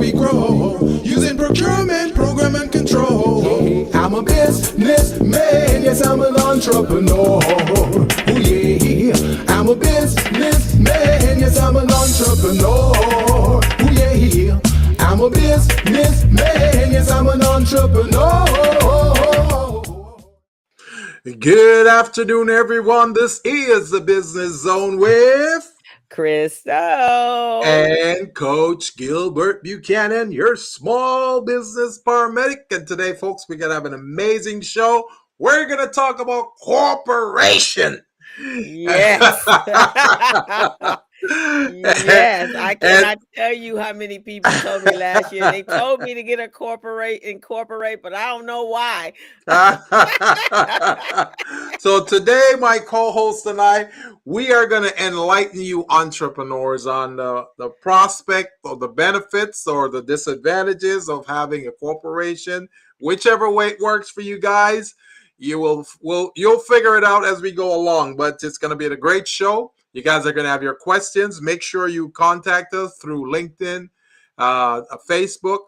we grow. Using procurement, program, and control. I'm a businessman, yes, I'm an entrepreneur. Ooh, yeah. I'm a businessman, yes, I'm an entrepreneur. Ooh, yeah. I'm a businessman, yes, I'm an entrepreneur. Good afternoon, everyone. This is the Business Zone with Crystal oh. and Coach Gilbert Buchanan, your small business paramedic. And today, folks, we're going to have an amazing show. We're going to talk about corporation. Yes. yes, I cannot and, tell you how many people told me last year. They told me to get a corporate incorporate, but I don't know why. so today, my co-host and I, we are going to enlighten you entrepreneurs on the, the prospect or the benefits or the disadvantages of having a corporation, whichever way it works for you guys. You will will you'll figure it out as we go along, but it's going to be a great show. You guys are going to have your questions. Make sure you contact us through LinkedIn, uh, Facebook,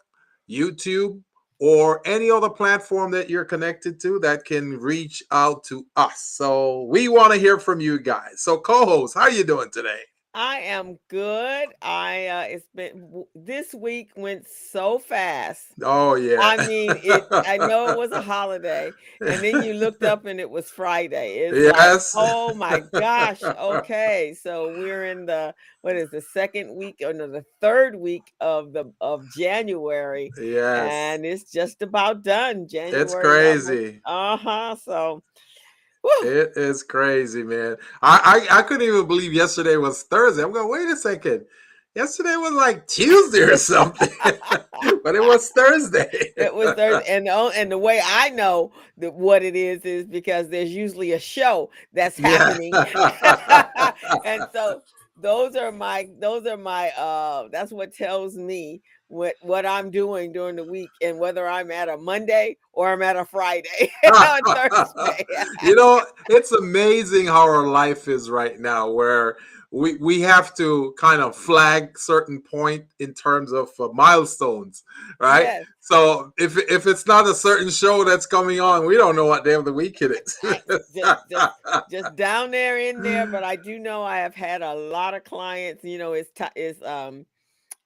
YouTube, or any other platform that you're connected to that can reach out to us. So we want to hear from you guys. So co-host, how are you doing today? I am good. I uh it's been this week went so fast. Oh yeah. I mean, it, I know it was a holiday, and then you looked up and it was Friday. It's yes. Like, oh my gosh. Okay, so we're in the what is the second week or no the third week of the of January. Yes. And it's just about done. January. It's crazy. Uh huh. So it is crazy, man. I, I I couldn't even believe yesterday was Thursday. I'm going, wait a second. Yesterday was like Tuesday or something, but it was Thursday. it was Thursday, and the, and the way I know that what it is is because there's usually a show that's happening, yeah. and so those are my those are my uh that's what tells me what what I'm doing during the week and whether I'm at a Monday or I'm at a Friday Thursday. you know, it's amazing how our life is right now where we we have to kind of flag certain point in terms of uh, milestones, right? Yes. So if if it's not a certain show that's coming on, we don't know what day of the week it is. just, just, just, down there in there, but I do know I have had a lot of clients. You know, it's t- it's um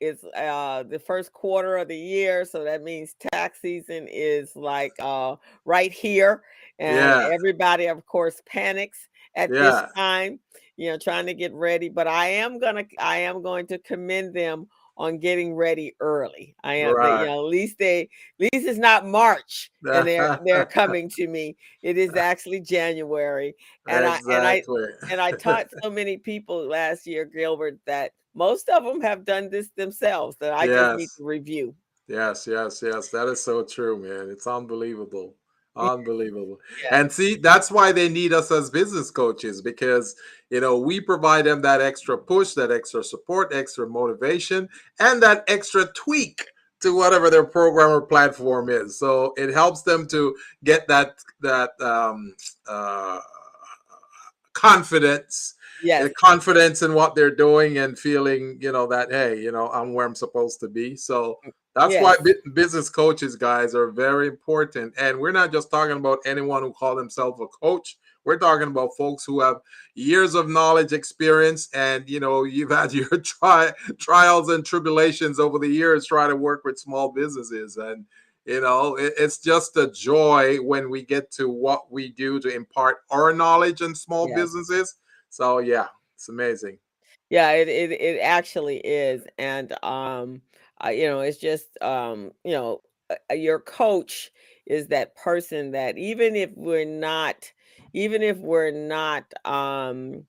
it's uh the first quarter of the year so that means tax season is like uh right here and yeah. everybody of course panics at yeah. this time you know trying to get ready but i am gonna i am going to commend them on getting ready early i am right. you know at least they at least it's not march and they're they're coming to me it is actually january and exactly. i and i and i taught so many people last year gilbert that most of them have done this themselves that I yes. just need to review. Yes, yes, yes. That is so true, man. It's unbelievable. Unbelievable. Yeah. And see, that's why they need us as business coaches because, you know, we provide them that extra push, that extra support, extra motivation, and that extra tweak to whatever their program or platform is. So it helps them to get that that um, uh, confidence yes. confidence in what they're doing and feeling, you know, that hey, you know, I'm where I'm supposed to be. So mm, that's yes. why business coaches, guys, are very important. And we're not just talking about anyone who call themselves a coach. We're talking about folks who have years of knowledge, experience, and you know, you've had your tri- trials and tribulations over the years trying to work with small businesses. And you know, it, it's just a joy when we get to what we do to impart our knowledge in small yes. businesses so yeah, it's amazing. Yeah, it it, it actually is, and um, uh, you know, it's just um, you know, uh, your coach is that person that even if we're not, even if we're not um,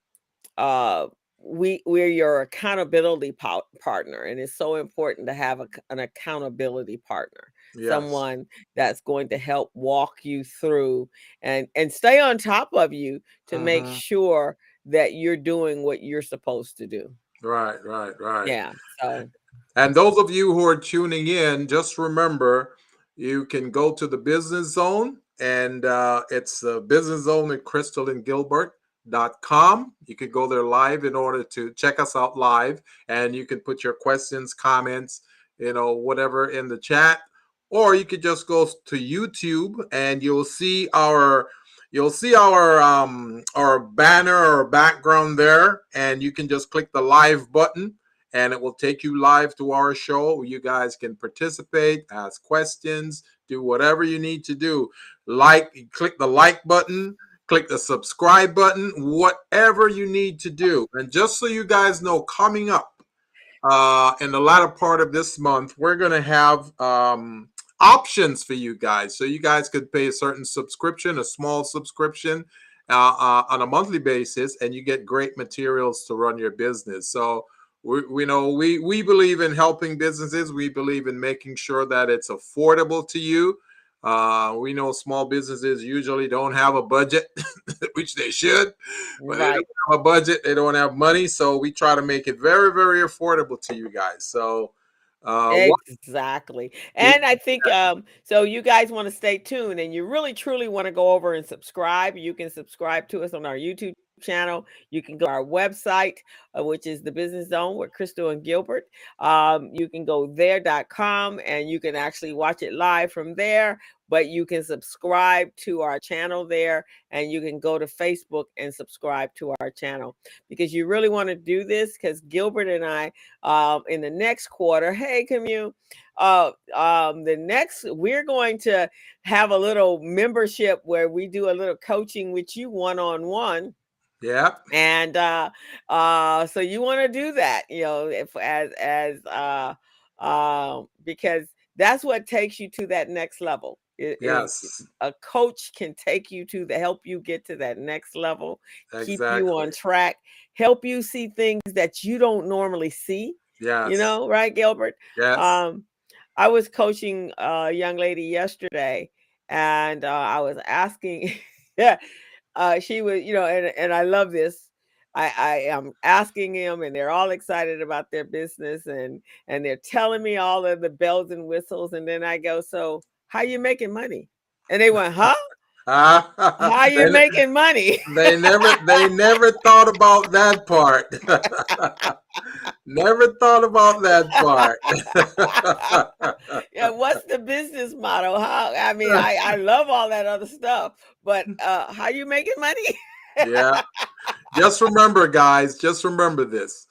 uh we we're your accountability po- partner and it's so important to have a, an accountability partner yes. someone that's going to help walk you through and and stay on top of you to uh-huh. make sure that you're doing what you're supposed to do. Right, right, right. Yeah. So and those of you who are tuning in, just remember you can go to the business zone and uh, it's the business zone at Crystal and Gilbert you can go there live in order to check us out live and you can put your questions comments you know, whatever in the chat, or you could just go to YouTube and you'll see our you'll see our um our banner or background there, and you can just click the live button and it will take you live to our show. You guys can participate, ask questions, do whatever you need to do. Like, click the like button, click the subscribe button, whatever you need to do. And just so you guys know, coming up uh, in the latter part of this month, we're going to have um, options for you guys. So you guys could pay a certain subscription, a small subscription. Uh, uh, on a monthly basis, and you get great materials to run your business. So, we, we know we we believe in helping businesses. We believe in making sure that it's affordable to you. Uh, we know small businesses usually don't have a budget, which they should. But right. they don't have a budget, they don't have money, so we try to make it very, very affordable to you guys. So. Uh, exactly. And I think um, so you guys want to stay tuned and you really truly want to go over and subscribe. You can subscribe to us on our YouTube channel. You can go to our website, uh, which is the Business Zone with Crystal and Gilbert. Um, you can go there.com and you can actually watch it live from there, but you can subscribe to our channel there and you can go to Facebook and subscribe to our channel because you really want to do this because Gilbert and I, um, in the next quarter, hey, commune. Uh, um, the next we're going to have a little membership where we do a little coaching with you one on one yeah. And uh uh so you want to do that, you know, if as as uh uh, because that's what takes you to that next level. It, yes. A coach can take you to the help you get to that next level, exactly. keep you on track, help you see things that you don't normally see. Yeah. You know, right, Gilbert? Yes. Um, I was coaching a young lady yesterday and uh, I was asking, yeah, uh, she was, you know, and, and I love this. I, I am asking him, and they're all excited about their business, and and they're telling me all of the bells and whistles, and then I go, so how you making money? And they went, huh? How you they, making money? they never they never thought about that part. never thought about that part. yeah, what's the business model? How I mean, I, I love all that other stuff, but uh how you making money? yeah. Just remember, guys, just remember this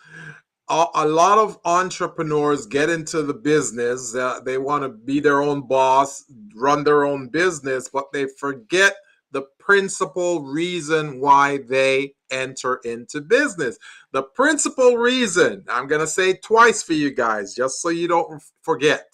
a, lot of entrepreneurs get into the business. Uh, they want to be their own boss, run their own business, but they forget principal reason why they enter into business. The principal reason, I'm going to say twice for you guys, just so you don't forget.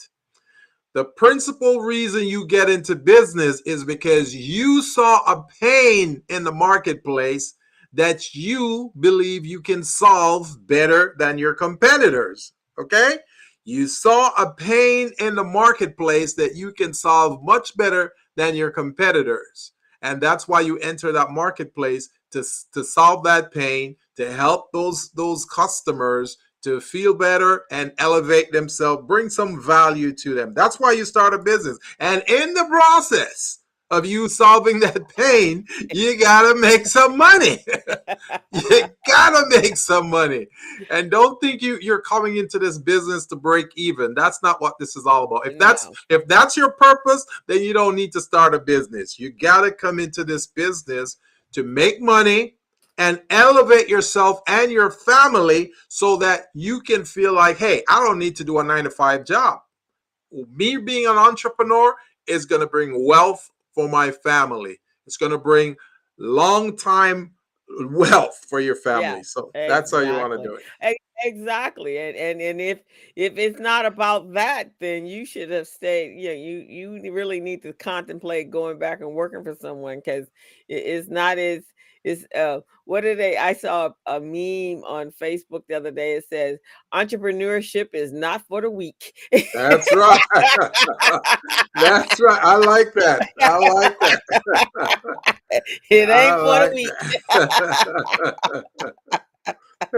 The principal reason you get into business is because you saw a pain in the marketplace that you believe you can solve better than your competitors. Okay? You saw a pain in the marketplace that you can solve much better than your competitors. And that's why you enter that marketplace to, to solve that pain, to help those, those customers to feel better and elevate themselves, bring some value to them. That's why you start a business. And in the process, of you solving that pain, you gotta make some money. you gotta make some money. And don't think you you're coming into this business to break even. That's not what this is all about. If that's no. if that's your purpose, then you don't need to start a business. You gotta come into this business to make money and elevate yourself and your family so that you can feel like, hey, I don't need to do a nine to five job. Me being an entrepreneur is going to bring wealth for my family. It's going to bring long time wealth for your family. Yeah, so that's how you want to do it. Exactly. And, and and if if it's not about that, then you should have stayed. You know, you you really need to contemplate going back and working for someone because it's not as is uh what did they i saw a, meme on facebook the other day it says entrepreneurship is not for the weak. That's right. That's right i like that i like that. It ain't I for like the weak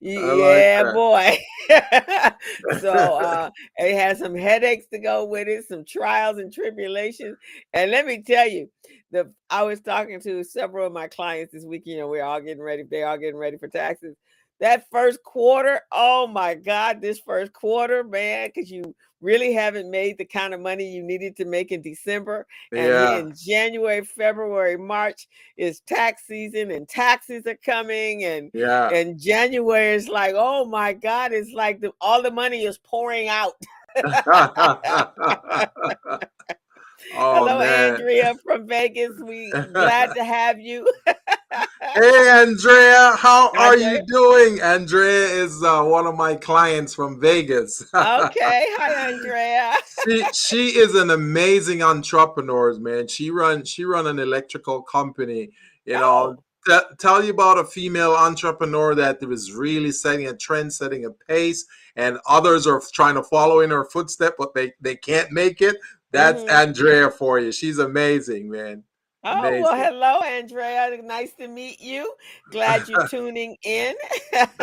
yeah, like boy. so uh, it has some headaches to go with it, some trials and tribulations. And let me tell you, the I was talking to several of my clients this week. You know, we're all getting ready. They're all getting ready for taxes. That first quarter, oh my God, this first quarter, man, because you really haven't made the kind of money you needed to make in December. And Yeah. in January, February, March is tax season and taxes are coming and Yeah. and January is like, oh my God, it's like the, all the money is pouring out. oh Hello, man. Andrea from Vegas. We glad to have you. Hey Andrea, how are you doing? Andrea is uh, one of my clients from Vegas. okay, hi Andrea. she she is an amazing entrepreneur, man. She run she run an electrical company. You know, Oh. T- tell you about a female entrepreneur that was really setting a trend, setting a pace, and others are trying to follow in her footstep, but they they can't make it. That's Mhm. Andrea for you. She's amazing, man. Oh, well, hello, Andrea. Nice to meet you. Glad you're tuning in.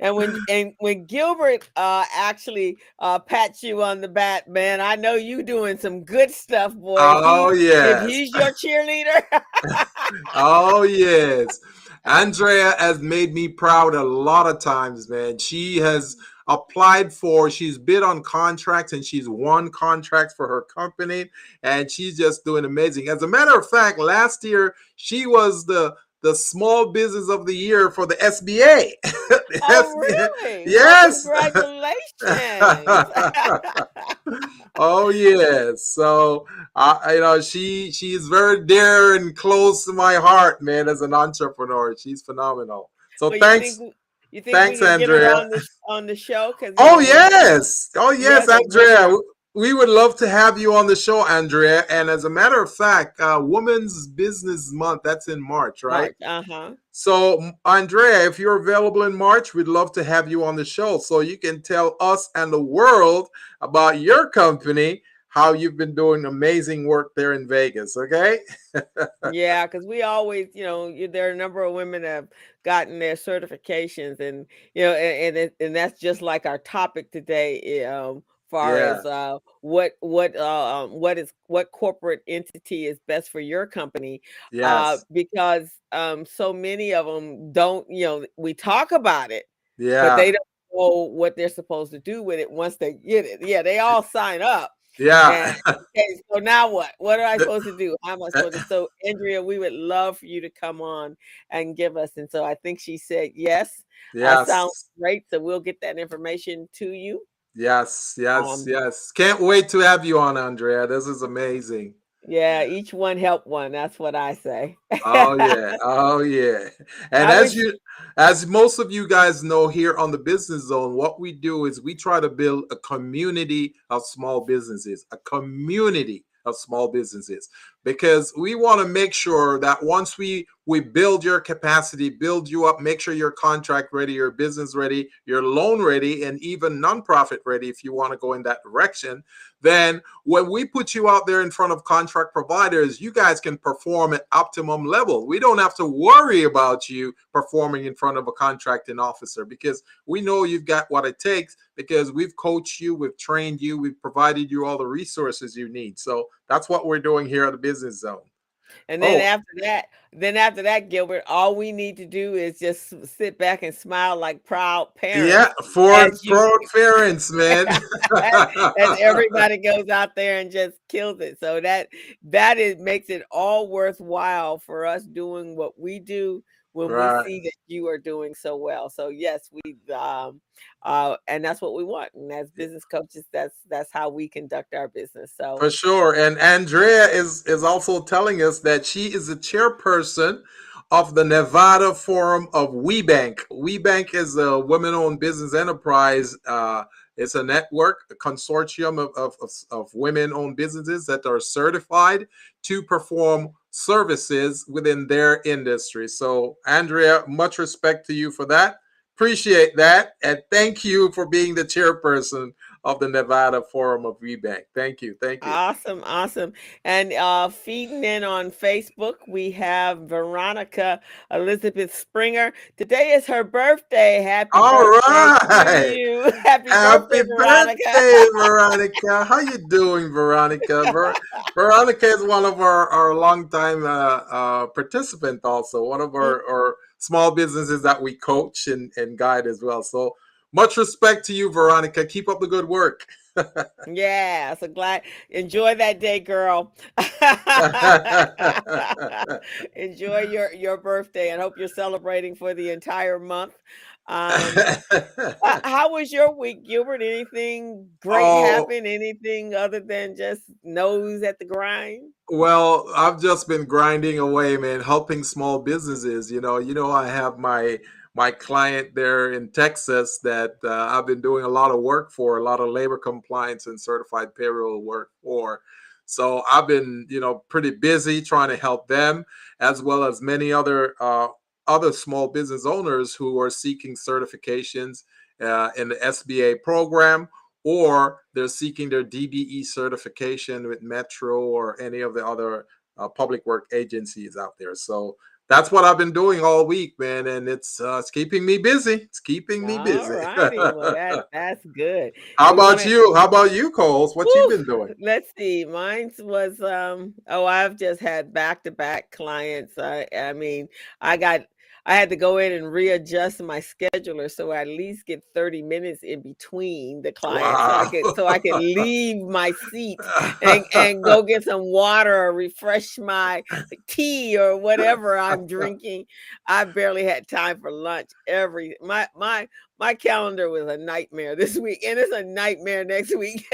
and when and when Gilbert uh actually uh pats you on the back, man, I know you doing some good stuff, boy. Oh yes. If he's your cheerleader, oh yes. Andrea has made me proud a lot of times, man. She has applied for, she's bid on contracts and she's won contracts for her company, and she's just doing amazing. As a matter of fact, last year she was the the small business of the year for the SBA. The oh SBA. really? Yes. Congratulations. oh yes. So I, you know she she's very dear and close to my heart, man. As an entrepreneur, she's phenomenal. So Well, thanks. You think, thanks, we can get her Andrea. on the, on the show? 'Cause, Oh yes. Oh yes, Andrea. We would love to have you on the show, Andrea. And as a matter of fact, uh, Women's Business Month, that's in March, right? Uh huh. So, Andrea, if you're available in March, we'd love to have you on the show so you can tell us and the world about your company, how you've been doing amazing work there in Vegas. Okay. yeah, because we always, you know, there are a number of women that have gotten their certifications, and you know, and and, and that's just like our topic today. eh, Um, far Yeah. as uh, what what uh, um, what is what corporate entity is best for your company, Yes. uh, because um, so many of them don't. You know, we talk about it, yeah. but they don't know what they're supposed to do with it once they get it. Yeah, they all sign up. yeah. Okay, so now what? What am I supposed to do? How am I supposed to? So, Andrea, we would love for you to come on and give us. And so I think she said yes. That sounds great. So we'll get that information to you. Yes. Yes. Um, yes. Can't wait to have you on, Andrea. This is amazing. Yeah, each one help one. That's what I say. oh yeah oh yeah and I as you as most of you guys know here on the business zone what we do is we try to build a community of small businesses a community of small businesses because we want to make sure that once we we build your capacity build you up make sure you're contract ready your business ready your loan ready and even nonprofit ready if you want to go in that direction then when we put you out there in front of contract providers, you guys can perform at optimum level. We don't have to worry about you performing in front of a contracting officer because we know you've got what it takes because we've coached you, we've trained you, we've provided you all the resources you need. So that's what we're doing here at the business zone. And then Oh. after that, then after that, Gilbert, all we need to do is just sit back and smile like proud parents. Yeah, for proud parents, man. and everybody goes out there and just kills it. So that that is makes it all worthwhile for us doing what we do when Right. we see that you are doing so well. So yes, we um uh and that's what we want. And as business coaches, that's that's how we conduct our business. So For sure. And Andrea is is also telling us that she is the chairperson of the Nevada Forum of WeBank. WeBank is a women-owned business enterprise. Uh, it's a network, a consortium of, of, of, of women-owned businesses that are certified to perform services within their industry. So, Andrea, much respect to you for that. Appreciate that. And thank you for being the chairperson of the Nevada Forum of WeBank. Thank you. Thank you. Awesome, awesome. And uh feeding in on Facebook, we have Veronica Elizabeth Springer. Today is her birthday. Happy All birthday to you. Happy, Happy birthday, Veronica. birthday, Veronica. How you doing, Veronica? Ver- Veronica is one of our, our longtime uh, uh, participant also, one of our, our small businesses that we coach and, and guide as well. So much respect to you, Veronica. Keep up the good work. yeah, so glad. Enjoy that day, girl. Enjoy your your birthday, and hope you're celebrating for the entire month. Um, how was your week, Gilbert? Anything great oh, happen? Anything other than just nose at the grind? Well, I've just been grinding away, man, helping small businesses. You know, you know, I have my my client there in Texas that uh, I've been doing a lot of work for, a lot of labor compliance and certified payroll work for. So I've been, you know, pretty busy trying to help them, as well as many other uh, other small business owners who are seeking certifications uh, in the SBA program, or they're seeking their DBE certification with Metro or any of the other uh, public work agencies out there. So that's what I've been doing all week, man, and it's uh, it's keeping me busy. It's keeping me busy. well, that, that's good. How about wanna... you? How about you, Coles? What Woo! you been doing? Let's see. Mine was um. Oh, I've just had back to back clients. I I mean, I got I had to go in and readjust my scheduler so I at least get 30 minutes in between the clients wow. so I could so I could leave my seat and, and go get some water or refresh my tea or whatever I'm drinking. I barely had time for lunch every my my my calendar was a nightmare this week and it's a nightmare next week.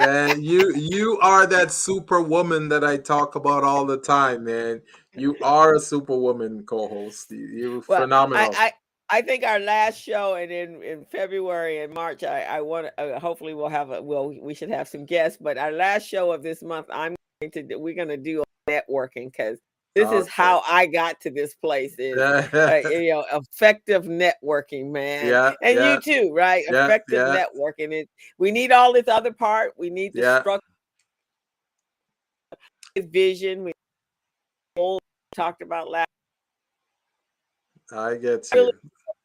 man, you you are that superwoman that I talk about all the time, man you are a superwoman co-host. You're well, phenomenal. I, I, I, think our last show, and in, in February and March, I, I want uh, hopefully we'll have a well, we should have some guests. But our last show of this month, I'm going to we're going to do networking because this okay. is how I got to this place is uh, you know effective networking, man. Yeah, and yeah. you too, right? Yeah, effective yeah. networking. It we need all this other part. We need the structure, vision. We talked about last. I get you.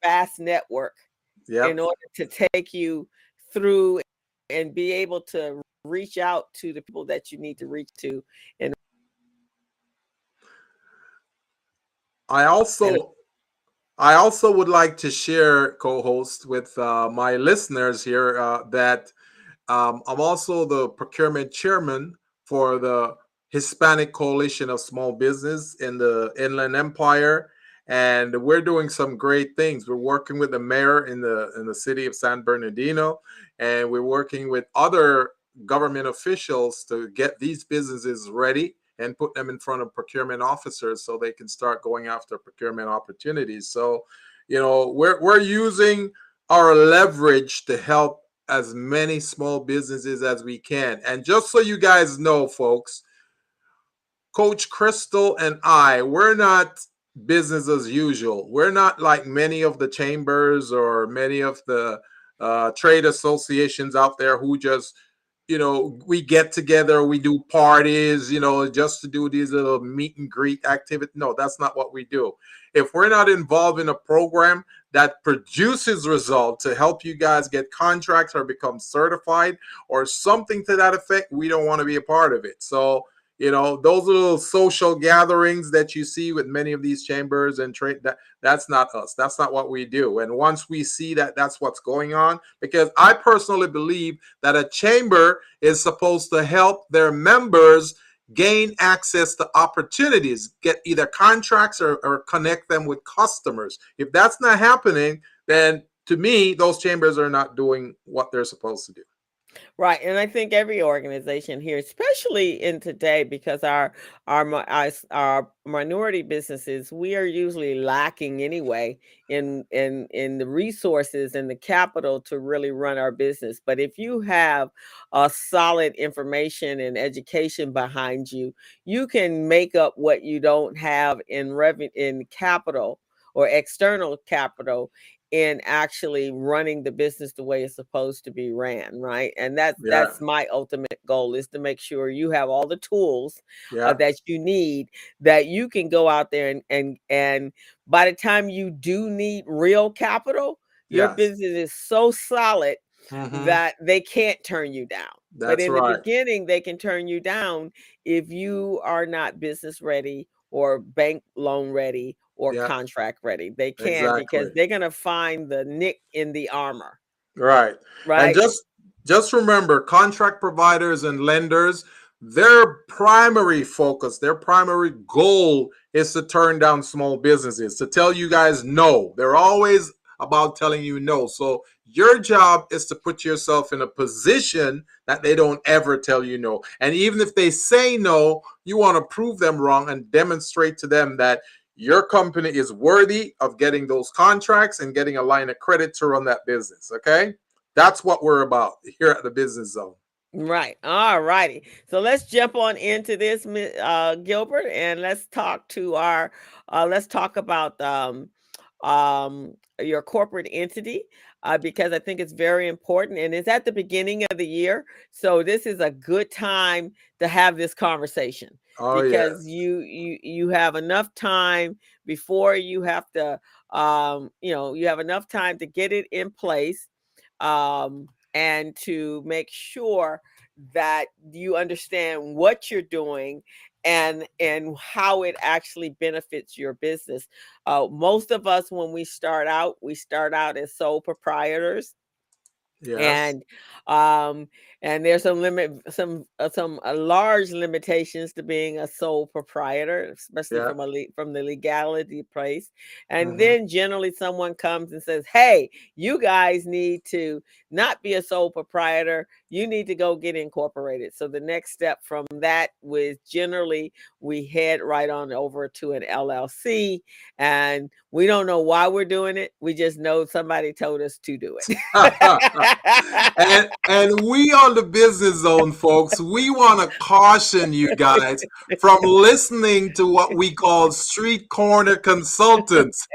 Vast network. Yeah. In order to take you through and be able to reach out to the people that you need to reach to. And I also. I also would like to share, co-host, with uh, my listeners here uh, that um, I'm also the procurement chairman for the Hispanic Coalition of Small Business in the Inland Empire, and we're doing some great things. We're working with the mayor in the in the city of San Bernardino, and we're working with other government officials to get these businesses ready and put them in front of procurement officers so they can start going after procurement opportunities. So, you know, we're we're using our leverage to help as many small businesses as we can. And just so you guys know, folks, Coach Crystal and I, we're not business as usual. We're not like many of the chambers or many of the uh, trade associations out there who just, you know, we get together, we do parties, you know, just to do these little meet and greet activity. No, that's not what we do. If we're not involved in a program that produces results to help you guys get contracts or become certified or something to that effect, we don't want to be a part of it. So, you know those little social gatherings that you see with many of these chambers and trade that that's not us. That's not what we do. And once we see that that's what's going on because i personally believe that a chamber is supposed to help their members gain access to opportunities get either contracts or, or connect them with customers. If that's not happening then to me those chambers are not doing what they're supposed to do Right, and I think every organization here, especially in today, because our our our minority businesses, we are usually lacking anyway in in in the resources and the capital to really run our business. But if you have a solid information and education behind you, you can make up what you don't have in revenue in capital or external capital in actually running the business the way it's supposed to be ran right and that's yeah. that's my ultimate goal is to make sure you have all the tools uh, yeah. uh, that you need that you can go out there and and and by the time you do need real capital your yes. business is so solid mm-hmm. that they can't turn you down that's but in right. the beginning they can turn you down if you are not business ready or bank loan ready or Yeah. contract ready. They can't Exactly. because they're going to find the nick in the armor, Right. right? And just just remember, contract providers and lenders, their primary focus, their primary goal is to turn down small businesses, to tell you guys no. They're always about telling you no. So your job is to put yourself in a position that they don't ever tell you no. And even if they say no, you want to prove them wrong and demonstrate to them that your company is worthy of getting those contracts and getting a line of credit to run that business. Okay. That's what we're about here at the business zone. Right. All righty. So let's jump on into this, uh, Gilbert, and let's talk to our. Uh, let's talk about um, um, your corporate entity uh, because I think it's very important, and it's at the beginning of the year. So this is a good time to have this conversation Oh because yeah. you you you have enough time before you have to um you know you have enough time to get it in place um and to make sure that you understand what you're doing and and how it actually benefits your business uh, most of us when we start out we start out as sole proprietors Yes. and um and there's some limit some uh, some uh, large limitations to being a sole proprietor especially Yeah. from a le- from the legality place. And Mhm. then generally someone comes and says hey you guys need to not be a sole proprietor. You need to go get incorporated. So the next step from that was generally we head right on over to an llc and we don't know why we're doing it. We just know somebody told us to do it. And and we on the business zone folks we want to caution you guys from listening to what we call street corner consultants.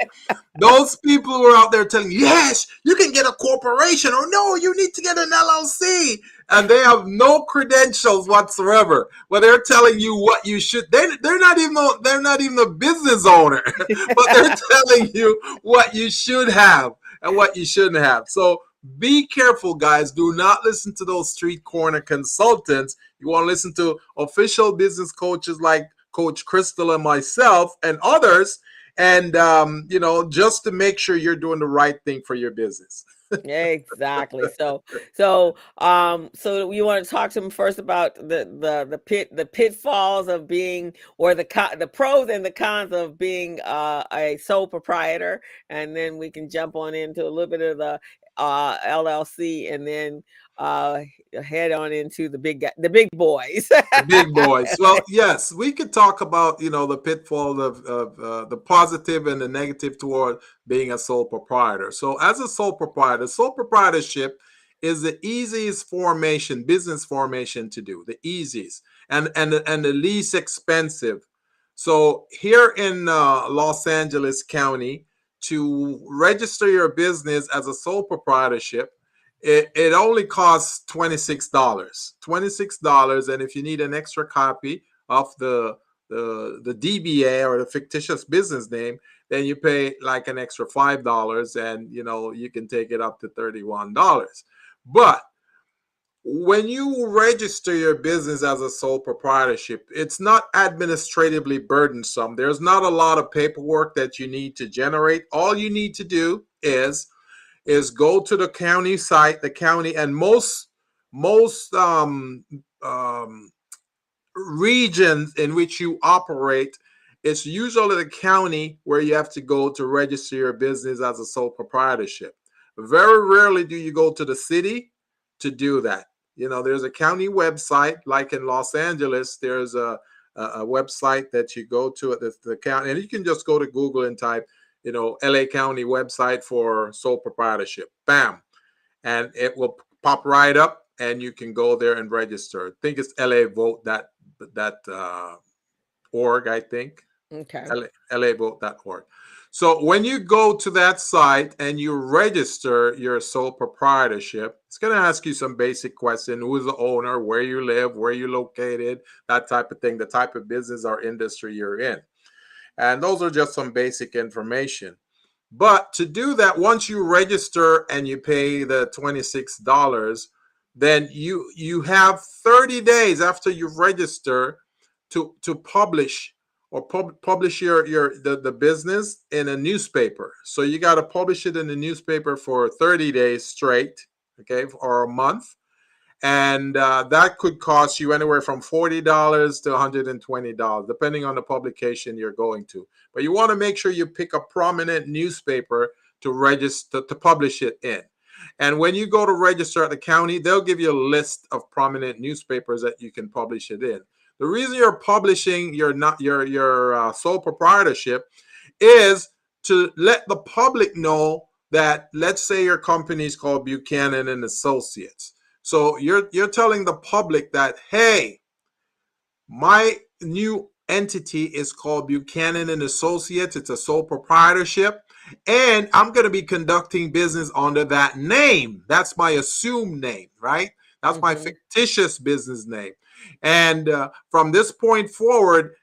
Those people who are out there telling yes you can get a corporation or no you need to get an llc and they have no credentials whatsoever but they're telling you what you should they, they're not even they're not even a business owner but they're telling you what you should have and what you shouldn't have. So be careful, guys. Do not listen to those street corner consultants. You want to listen to official business coaches like Coach Crystal and myself and others. And, um, you know, just to make sure you're doing the right thing for your business. exactly so so um so you want to talk to them first about the the the pit the pitfalls of being or the the pros and the cons of being uh a sole proprietor and then we can jump on into a little bit of the uh llc and then uh head on into the big guy the big boys The big boys. Well, yes, we could talk about, you know, the pitfall of, of uh, the positive and the negative toward being a sole proprietor. So, as a sole proprietor, sole proprietorship is the easiest formation, business formation to do, the easiest and and and the least expensive. So, here in uh, Los Angeles County, to register your business as a sole proprietorship, it, it only costs $26 $26 and if you need an extra copy of the the the dba or the fictitious business name then you pay like an extra five dollars and you know you can take it up to $31 but when you register your business as a sole proprietorship it's not administratively burdensome there's not a lot of paperwork that you need to generate all you need to do is is go to the county site, the county, and most most um, um, regions in which you operate, it's usually the county where you have to go to register your business as a sole proprietorship. Very rarely do you go to the city to do that. You know, there's a county website, like in Los Angeles, there's a a, a website that you go to at the, the county, and you can just go to Google and type you know, LA County website for sole proprietorship. Bam. And it will pop right up and you can go there and register. I think it's LA vote that that uh org, I think. okay LA, LAvote.org. So when you go to that site and you register your sole proprietorship, it's going to ask you some basic question: who's the owner, where you live, where you located, that type of thing, the type of business or industry you're in. And those are just some basic information. But to do that, once you register and you pay the $26, then you you have 30 days after you register to to publish or pub- publish your your the, the business in a newspaper. So you got to publish it in the newspaper for 30 days straight, okay, or a month. And uh, that could cost you anywhere from $40 to $120, depending on the publication you're going to. But you want to make sure you pick a prominent newspaper to register to publish it in. And when you go to register at the county, they'll give you a list of prominent newspapers that you can publish it in. The reason you're publishing your not your your uh, sole proprietorship is to let the public know that let's say your company is called Buchanan and Associates. So you're you're telling the public that hey, my new entity is called Buchanan and Associates. It's a sole proprietorship and I'm going to be conducting business under that name. That's my assumed name, right? That's mm-hmm. my fictitious business name. And uh, from this point forward,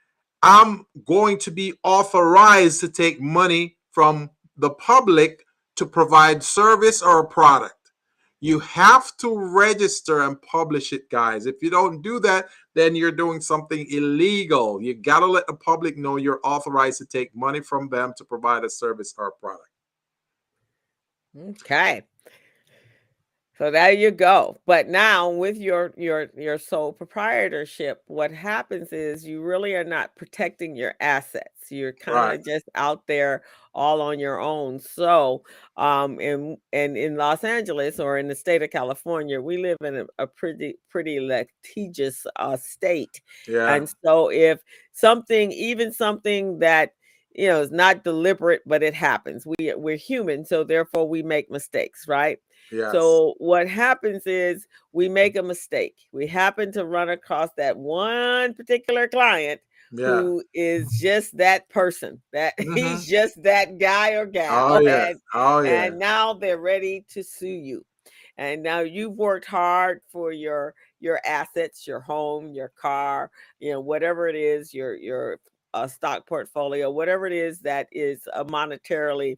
I'm going to be authorized to take money from the public to provide service or a product. You have to register and publish it, guys. If you don't do that, then you're doing something illegal. You got to let the public know you're authorized to take money from them to provide a service or a product. Okay. So there you go. But now with your your your sole proprietorship, what happens is you really are not protecting your assets. You're kind of right. just out there all on your own. So um in and in Los Angeles or in the state of California, we live in a, a pretty pretty litigious uh state. Yeah. And so if something, even something that you know is not deliberate, but it happens. We we're human, so therefore we make mistakes, right? Yes. So what happens is we make a mistake. We happen to run across that one particular client yeah. who is just that person. That mm-hmm. he's just that guy or gal. Oh yeah. And, oh yeah. And now they're ready to sue you. And now you've worked hard for your your assets, your home, your car, you know, whatever it is, your your uh, stock portfolio, whatever it is that is uh, monetarily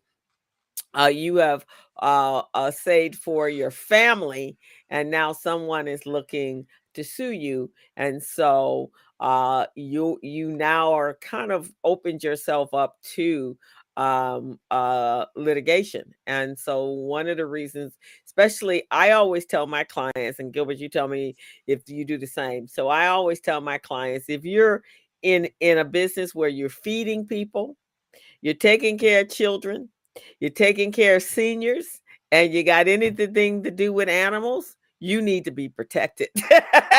uh, you have uh, uh, saved for your family, and now someone is looking to sue you, and so uh, you you now are kind of opened yourself up to um, uh, litigation, and so one of the reasons, especially, I always tell my clients, and Gilbert, you tell me if you do the same. So I always tell my clients if you're in in a business where you're feeding people, you're taking care of children you're taking care of seniors and you got anything to do with animals, you need to be protected.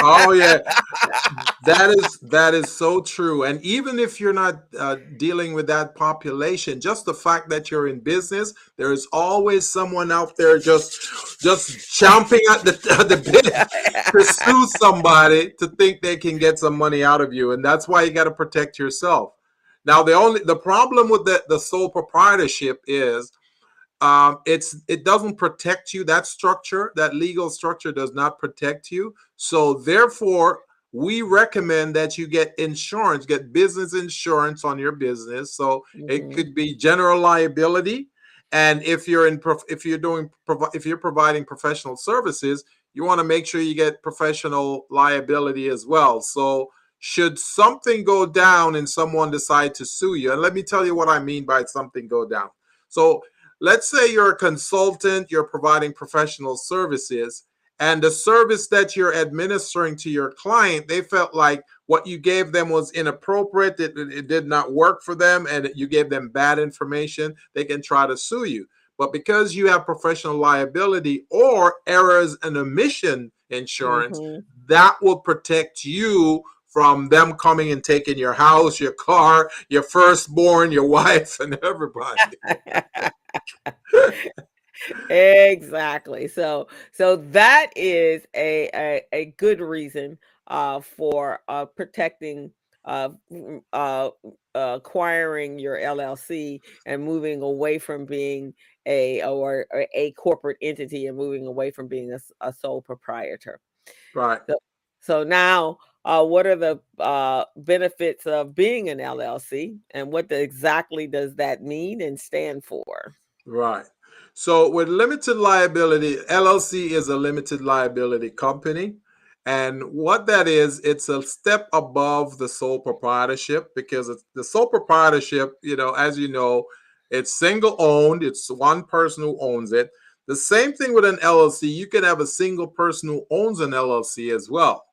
oh yeah, that is that is so true. And even if you're not uh, dealing with that population, just the fact that you're in business, there is always someone out there just just chomping at the at the bit to sue somebody to think they can get some money out of you, and that's why you got to protect yourself. Now the only the problem with the, the sole proprietorship is um, it's it doesn't protect you. That structure, that legal structure, does not protect you. So therefore, we recommend that you get insurance, get business insurance on your business. So mm-hmm. it could be general liability, and if you're in if you're doing if you're providing professional services, you want to make sure you get professional liability as well. So should something go down and someone decide to sue you? And let me tell you what i mean by something go down. So let's say you're a consultant you're providing professional services and the service that you're administering to your client they felt like what you gave them was inappropriate it, it did not work for them and you gave them bad information they can try to sue you. But because you have professional liability or errors and omission insurance mm-hmm. that will protect you from them coming and taking your house, your car, your firstborn, your wife, and everybody. exactly. So so that is a a, a good reason uh, for uh, protecting uh, uh, acquiring your LLC and moving away from being a or, or, a corporate entity and moving away from being a, a sole proprietor. Right. So, so now uh, what are the uh, benefits of being an LLC and what the, exactly does that mean and stand for? Right. So with limited liability, LLC is a limited liability company. And what that is, it's a step above the sole proprietorship because the sole proprietorship, you know, as you know, it's single owned, it's one person who owns it. The same thing with an LLC, you can have a single person who owns an LLC as well.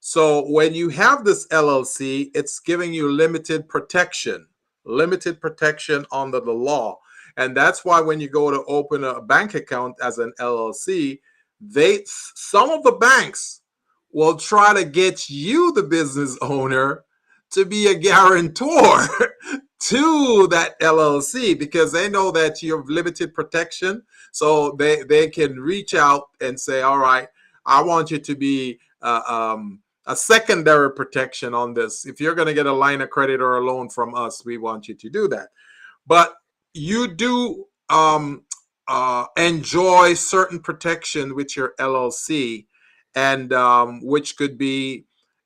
So when you have this LLC, it's giving you limited protection, limited protection under the law. And that's why when you go to open a bank account as an LLC, they some of the banks will try to get you, the business owner, to be a guarantor to that LLC because they know that you have limited protection. So they, they can reach out and say, all right, I want you to be uh, um, a secondary protection on this. If you're going to get a line of credit or a loan from us, we want you to do that. But you do um, uh, enjoy certain protection with your LLC and um, which could be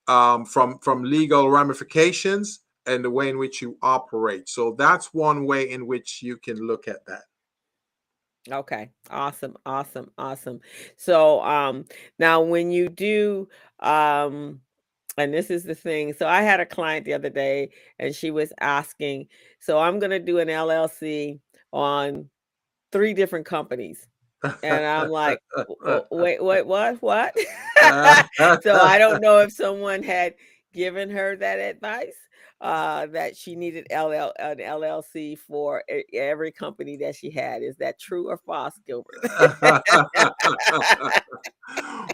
um, from from legal ramifications and the way in which you operate. So that's one way in which you can look at that. Okay. Awesome. Awesome. Awesome. So um now when you do um and this is the thing. So I had a client the other day and she was asking, so I'm going to do an LLC on three different companies and I'm like, wait, wait, what, what? so I don't know if someone had given her that advice uh, that she needed LL, an LLC for every company that she had. Is that true or false, Gilbert?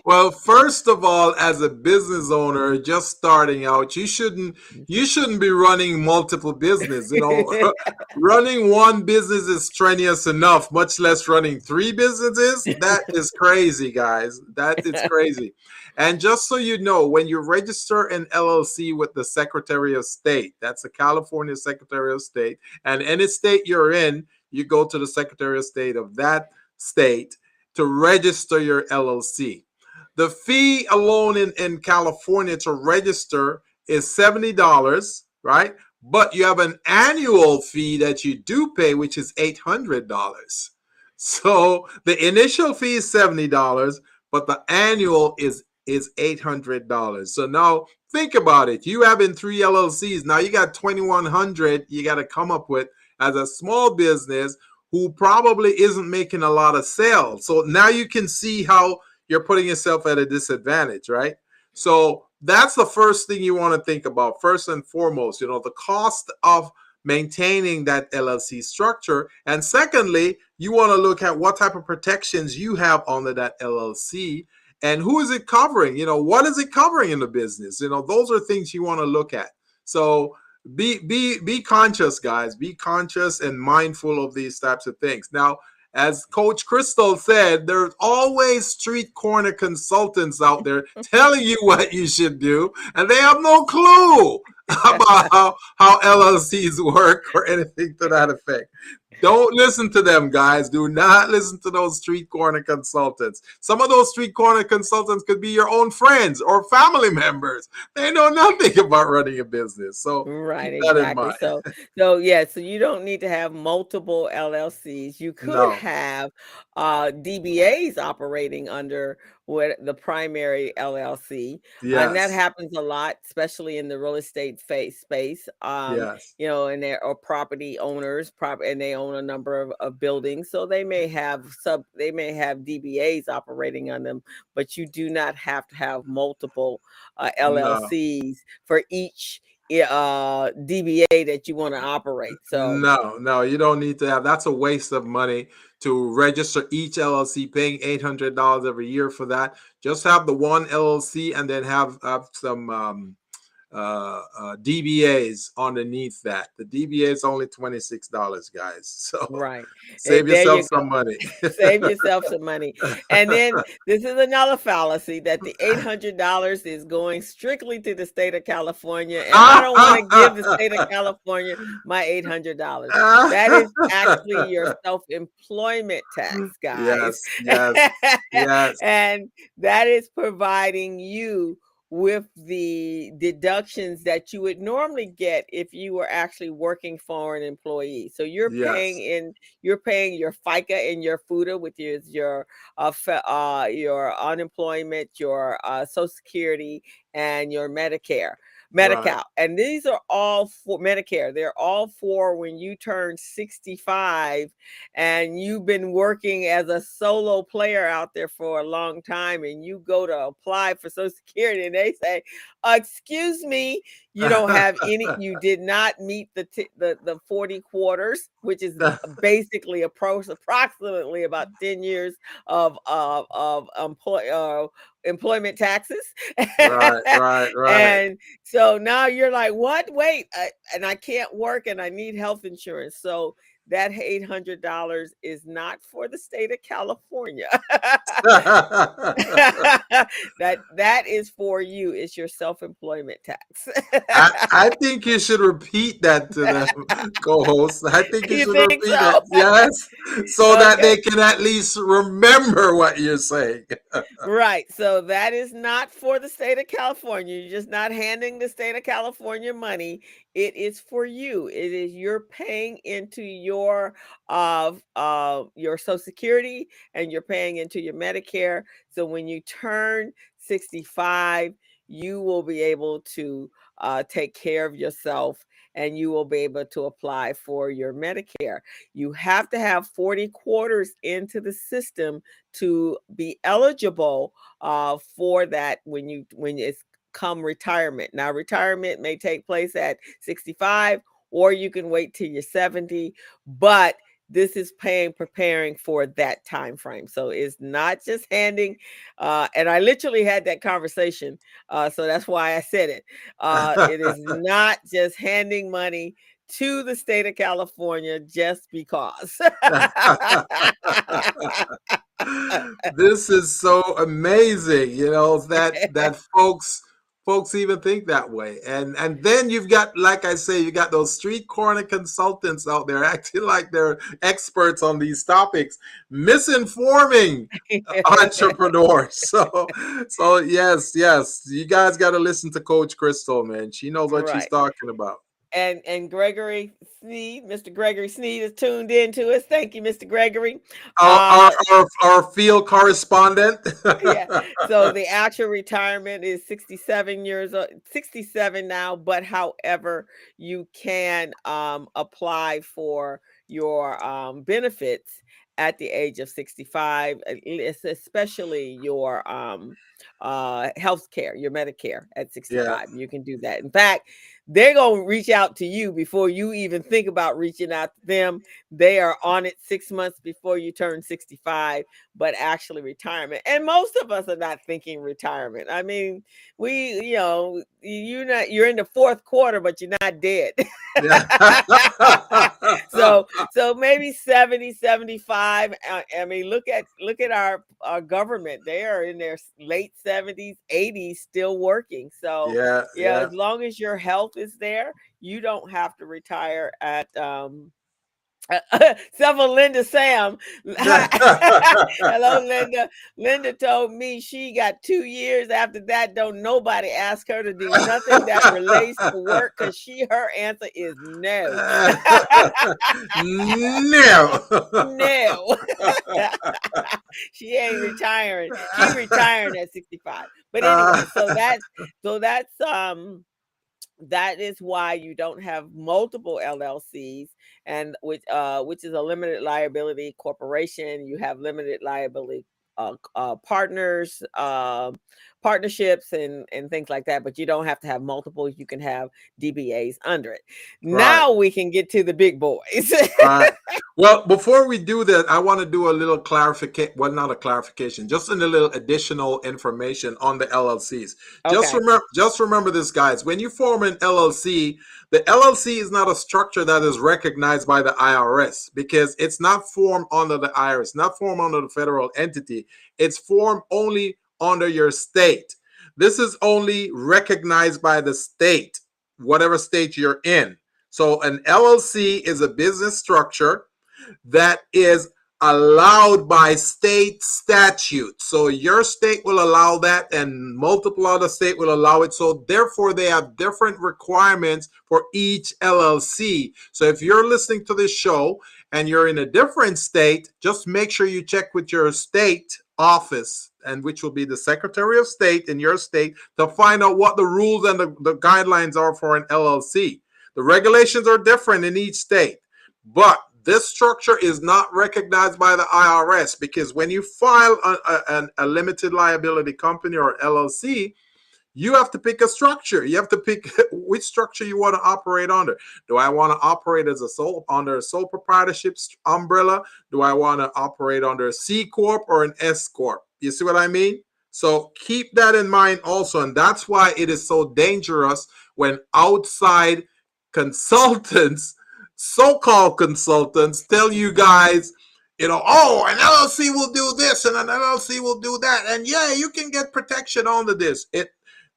well, first of all, as a business owner just starting out, you shouldn't you shouldn't be running multiple business. You know, running one business is strenuous enough, much less running three businesses. That is crazy, guys. That is crazy. And just so you know, when you register an LLC with the Secretary of State, that's the California Secretary of State, and any state you're in, you go to the Secretary of State of that state to register your LLC. The fee alone in, in California to register is $70, right? But you have an annual fee that you do pay, which is $800. So the initial fee is $70, but the annual is is $800. So now think about it. You having three LLCs. Now you got 2100 you got to come up with as a small business who probably isn't making a lot of sales. So now you can see how you're putting yourself at a disadvantage, right? So that's the first thing you want to think about first and foremost, you know, the cost of maintaining that LLC structure. And secondly, you want to look at what type of protections you have under that LLC and who is it covering? You know what is it covering in the business? You know those are things you want to look at. So be be be conscious guys. Be conscious and mindful of these types of things. Now as coach crystal said there's always street corner consultants out there telling you what you should do and they have no clue about how, how llcs work or anything to that effect don't listen to them, guys. Do not listen to those street corner consultants. Some of those street corner consultants could be your own friends or family members. They know nothing about running a business. So right, exactly. So so yeah, so you don't need to have multiple LLCs. You could no. have uh, DBAs operating under what the primary LLC. Yes. And that happens a lot, especially in the real estate face space. Um, yes. you know, and they're property owners, prop and they own a number of, of buildings. So they may have sub they may have DBAs operating on them, but you do not have to have multiple uh, LLCs no. for each uh DBA that you want to operate. So no, no, you don't need to have that's a waste of money to register each LLC, paying $800 every year for that. Just have the one LLC and then have, have some um, uh, uh, DBAs underneath that. The DBA is only twenty six dollars, guys. So right, save yourself you some money. save yourself some money. And then this is another fallacy that the eight hundred dollars is going strictly to the state of California, and I don't want to give the state of California my eight hundred dollars. That is actually your self employment tax, guys. Yes, yes, yes. and that is providing you with the deductions that you would normally get if you were actually working for an employee. So you're Yes. paying in you're paying your FICA and your FUTA, which is your uh, uh your unemployment, your uh, Social Security, and your Medicare. Right. Medi-Cal. And these are all for Medicare. They're all for when you turn 65 and you've been working as a solo player out there for a long time and you go to apply for Social Security and they say, "Excuse me, you don't have any you did not meet the t- the the 40 quarters, which is basically appro- approximately about 10 years of of of employ, uh, employment taxes." right, right, right. And so now you're like, what? Wait, I, and I can't work and I need health insurance. So that $800 is not for the state of California. that that is for you. It's your self-employment tax. I, I think you should repeat that to them, co-host. I think you, You should think repeat so? it. Yes, so that they can at least remember what you're saying. right. So that is not for the state of California. You're just not handing the state of California money. It is for you. It is you're paying into your uh, uh your Social Security and you're paying into your Medicare. So when you turn 65, you will be able to uh, take care of yourself and you will be able to apply for your Medicare. You have to have 40 quarters into the system to be eligible uh, for that when you when it's come retirement. Now retirement may take place at 65 or you can wait till you're 70, but this is paying preparing for that time frame. So it's not just handing uh and I literally had that conversation. Uh so that's why I said it. Uh it is not just handing money to the state of California just because. this is so amazing, you know, that that folks folks even think that way. And and then you've got, like I say, you got those street corner consultants out there acting like they're experts on these topics, misinforming entrepreneurs. So so yes, yes, you guys got to listen to Coach Crystal, man. She knows what she's talking about. And and Gregory Sneed, Mr. Gregory Sneed is tuned in to us. Thank you, Mr. Gregory. Our, our, our, our field correspondent. Yeah. So the actual retirement is 67 years old, 67 now, but however, you can um apply for your um benefits at the age of 65, uh, especially your um uh health care, your Medicare at 65. You can do that. In fact, they're to reach out to you before you even think about reaching out to them. They are on it six months before you turn 65, but actually retirement. And most of us are not thinking retirement. I mean, we, you know, you're not, you're in the fourth quarter, but you're not dead. so, so maybe 70, 75. uh, I mean, look at, look at our, our government. They are in their late 70s, 80s, still working. So, yeah, yeah, yeah. as long as your health is there, you don't have to retire at um several Linda Sam. Hello, Linda. Linda told me she got two years after that. Don't nobody ask her to do nothing that relates to work because she her answer is no. no. no. she ain't retiring. She's retiring at 65. But anyway, so that's so that's um that is why you don't have multiple LLCs and which uh which is a limited liability corporation. You have limited liability uh, uh partners uh partnerships and and things like that but you don't have to have multiple you can have dbas under it now we can get to the big boys Right. Well, before we do that, I want to do a little clarification. Well, not a clarification, just a little additional information on the LLCs. Just remember, just remember this, guys. When you form an LLC, the LLC is not a structure that is recognized by the IRS because it's not formed under the IRS, not formed under the federal entity. It's formed only under your state. This is only recognized by the state, whatever state you're in. So an LLC is a business structure that is allowed by state statute. So your state will allow that and multiple other state will allow it. So therefore they have different requirements for each LLC. So if you're listening to this show and you're in a different state, just make sure you check with your state office and which will be the Secretary of State in your state to find out what the rules and the, the guidelines are for an LLC. The regulations are different in each state, but this structure is not recognized by the IRS because when you file a, a, a, limited liability company or LLC, you have to pick a structure. You have to pick which structure you want to operate under. Do I want to operate as a sole under a sole proprietorship umbrella? Do I want to operate under a C corp or an S corp? You see what I mean? So keep that in mind also, and that's why it is so dangerous when outside consultants so-called consultants tell you guys, you know, oh, an LLC will do this and an LLC will do that, and yeah, you can get protection under this. It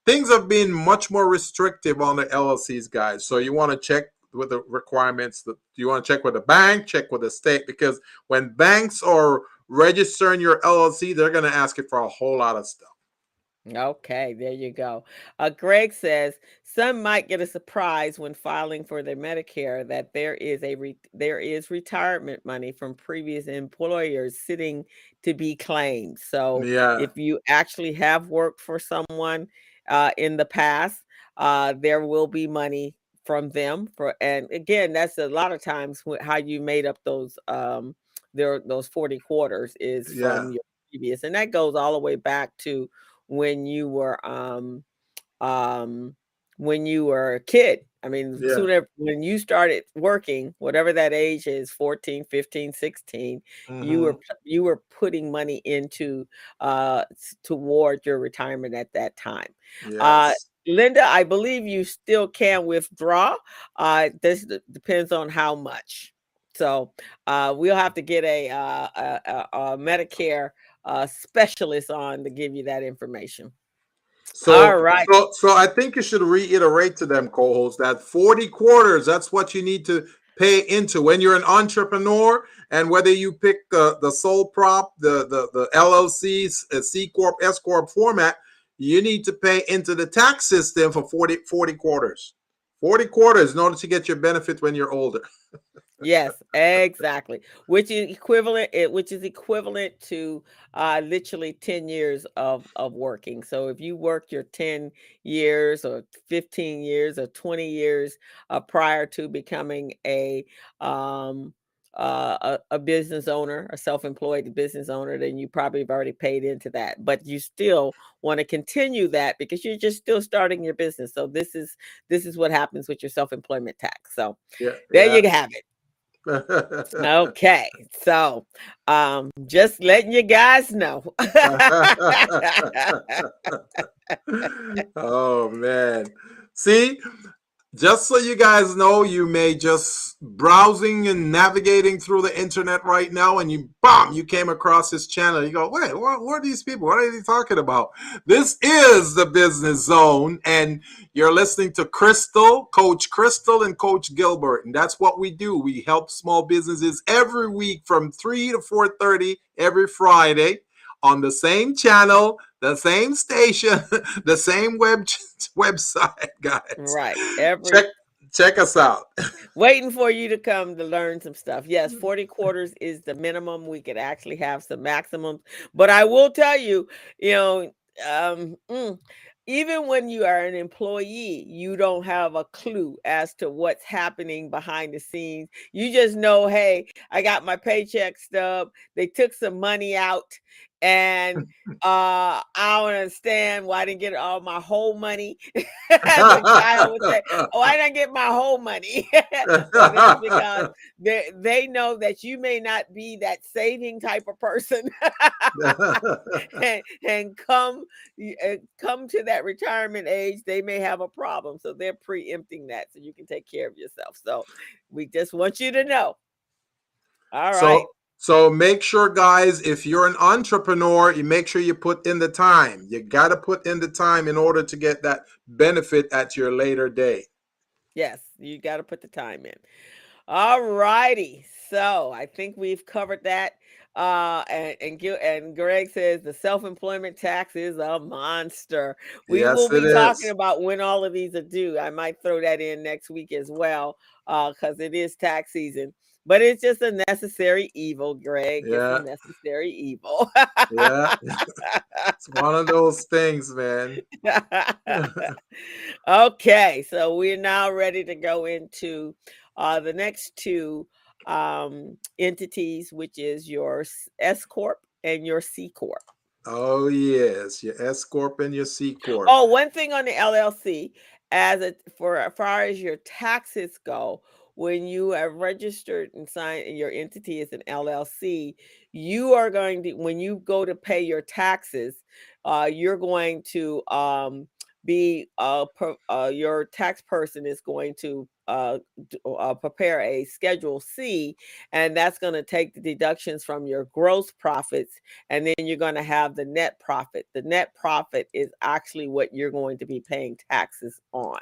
things have been much more restrictive on the LLCs, guys. So you want to check with the requirements that you want to check with the bank, check with the state, because when banks are registering your LLC, they're going to ask you for a whole lot of stuff. Okay, there you go. Uh, Greg says some might get a surprise when filing for their Medicare that there is a re- there is retirement money from previous employers sitting to be claimed. So Yeah. if you actually have worked for someone uh, in the past, uh, there will be money from them for. And again, that's a lot of times how you made up those um there those forty quarters is Yeah. from your previous, and that goes all the way back to when you were um um when you were a kid i mean Yeah. sooner when you started working whatever that age is 14 15 16 you were Mhm. you were putting money into uh toward your retirement at that time uh linda i believe you still can withdraw uh this depends on how much so uh we'll have to get a uh a, a, a medicare uh specialist on to give you that information So, all right so, so I think you should reiterate to them, co-hosts, that 40 quarters, that's what you need to pay into when you're an entrepreneur and whether you pick the, the sole prop, the, the, the LLCs, uh, C Corp, S Corp format, you need to pay into the tax system for 40, 40 quarters. 40 quarters in order to get your benefit when you're older. Yes, exactly. Which is equivalent, it, which is equivalent to uh, literally 10 years of, of working. So if you worked your 10 years or 15 years or 20 years uh, prior to becoming a um, uh, a, a business owner, a self-employed business owner, then you probably have already paid into that. But you still want to continue that because you're just still starting your business. So this is this is what happens with your self-employment tax. So Yeah. there you have it. Okay, so um, just letting you guys know. oh man. See, just so you guys know, you may just browsing and navigating through the internet right now, and you bam, you came across this channel. You go, wait, what, what are these people? What are they talking about? This is the business zone, and you're listening to Crystal, Coach Crystal, and Coach Gilbert, and that's what we do. We help small businesses every week from three to four thirty every Friday on the same channel, the same station, the same web website, guys. right, every Check check us out. waiting for you to come to learn some stuff. Yes, 40 quarters is the minimum. We could actually have some maximums, but I will tell you, you know, um, mm, even when you are an employee, you don't have a clue as to what's happening behind the scenes. You just know, hey, I got my paycheck stub. They took some money out, and uh, I don't understand why I didn't get all my whole money. Say, oh, I didn't get my whole money. because they, they know that you may not be that saving type of person and, and come uh, come to that retirement age they may have a problem so they're preempting that so you can take care of yourself so we just want you to know all right so so make sure guys if you're an entrepreneur you make sure you put in the time you got to put in the time in order to get that benefit at your later date yes you got to put the time in all righty so i think we've covered that Uh, and and, and Greg says the self-employment tax is a monster. We Yes, will be talking is. about when all of these are due. I might throw that in next week as well, because it is tax season. But it's just a necessary evil, Greg. Yeah. It's a necessary evil. Yeah, it's one of those things, man. okay, so we're now ready to go into uh, the next two um, entities, which is your s- corp and your C corp. Oh yes, your S corp and your C corp. Oh, one thing on the LLC, as a, for as far as your taxes go, when you have registered and signed and your entity is an LLC, you are going to when you go to pay your taxes, uh, you're going to um, be uh, uh, your tax person is going to uh, uh, prepare a Schedule C, and that's going to take the deductions from your gross profits and then you're going to have the net profit. The net profit is actually what you're going to be paying taxes on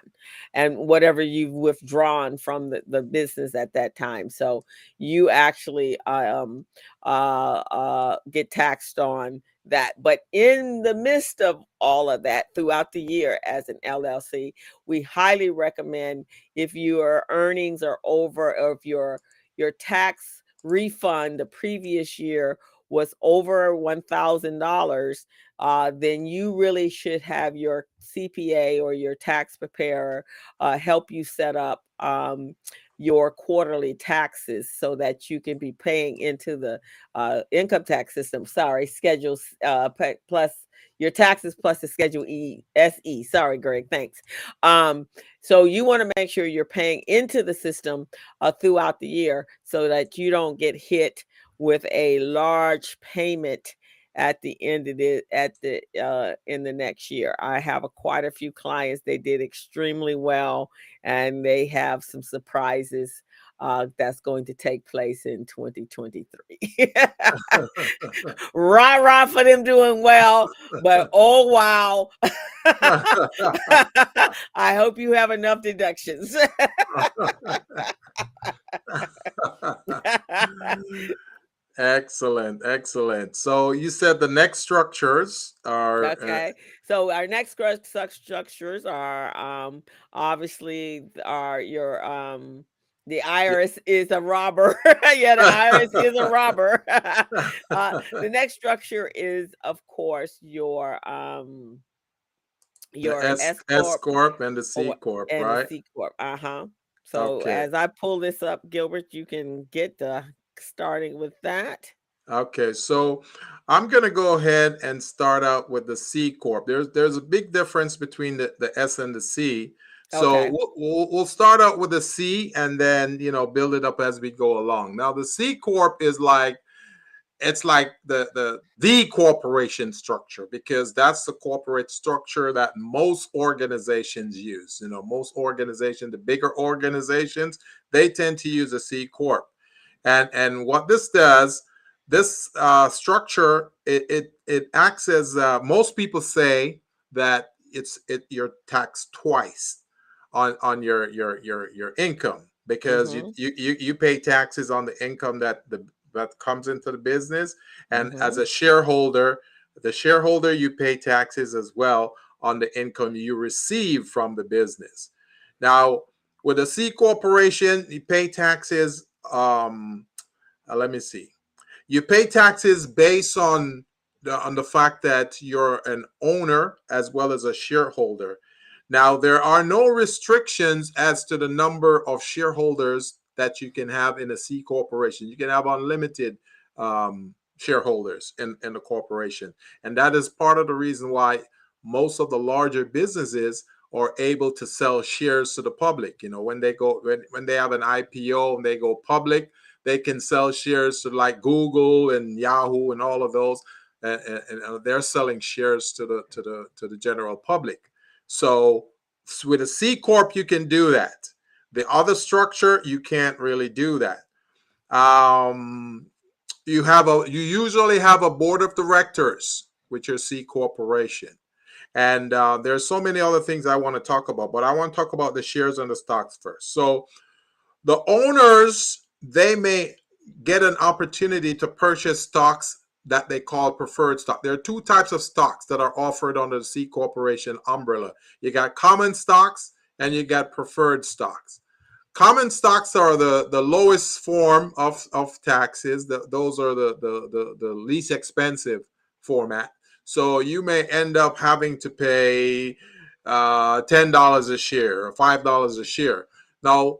and whatever you've withdrawn from the, the business at that time. So you actually um, uh, uh, get taxed on that. But in the midst of all of that throughout the year as an LLC, we highly recommend if your earnings are over or if your your tax refund the previous year was over $1,000, uh, then you really should have your CPA or your tax preparer uh, help you set up um, your quarterly taxes so that you can be paying into the uh, income tax system. Sorry, schedules uh, plus your taxes plus the schedule E S E. Sorry, Greg. Thanks. Um, so you want to make sure you're paying into the system uh, throughout the year so that you don't get hit with a large payment at the end of the at the uh in the next year. I have a, quite a few clients they did extremely well and they have some surprises uh that's going to take place in 2023 rah rah for them doing well but oh wow. I hope you have enough deductions excellent, excellent. So you said the next structures are uh, Okay. So our next stru- stru- structures are um obviously are your um the IRS is a robber. yeah, the IRS is a robber. uh, the next structure is of course your um your S, S S corp and the C corp, right? C corp. Uh-huh. So Okay. as I pull this up, Gilbert, you can get the starting with that. Okay, so I'm gonna go ahead and start out with the C corp. There's there's a big difference between the, the S and the C. So Okay. we'll, we'll we'll start out with the C and then you know build it up as we go along. Now the C corp is like it's like the the the corporation structure because that's the corporate structure that most organizations use. You know, most organizations, the bigger organizations, they tend to use a C corp. And and what this does, this uh, structure, it, it it acts as uh, most people say that it's it you're taxed twice on on your your your your income because you, you you you pay taxes on the income that the that comes into the business. And as a shareholder the shareholder you pay taxes as well on the income you receive from the business. Now with a c corporation you pay taxes um uh, let me see you pay taxes based on the on the fact that you're an owner as well as a shareholder now, there are no restrictions as to the number of shareholders that you can have in a C corporation. You can have unlimited um, shareholders in, in the corporation. And that is part of the reason why most of the larger businesses are able to sell shares to the public. You know, when they go, when, when they have an IPO and they go public, they can sell shares to like Google and Yahoo and all of those. And, and, and they're selling shares to the to the to the general public. So with a C corp, you can do that. The other structure, you can't really do that. Um, you have a you usually have a board of directors with your C corporation, and uh, there's so many other things I want to talk about, but I want to talk about the shares and the stocks first. So the owners they may get an opportunity to purchase stocks that they call preferred stock. There are two types of stocks that are offered under the C corporation umbrella. You got common stocks and you got preferred stocks. Common stocks are the, the lowest form of, of taxes. The, those are the, the, the, the least expensive format. So you may end up having to pay uh, $10 a share or $5 a share. Now,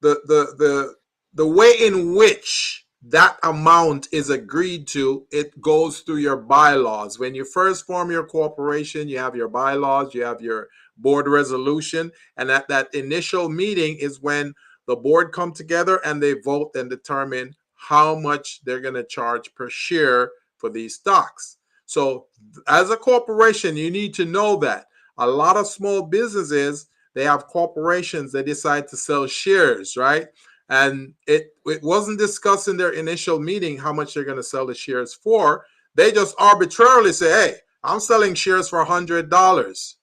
the, the, the, the way in which that amount is agreed to, it goes through your bylaws. When you first form your corporation, you have your bylaws, you have your board resolution, and at that initial meeting is when the board come together and they vote and determine how much they're going to charge per share for these stocks. So, as a corporation, you need to know that a lot of small businesses they have corporations that decide to sell shares, right? and it it wasn't discussed in their initial meeting how much they're going to sell the shares for. They just arbitrarily say, "Hey, I'm selling shares for hundred dollars."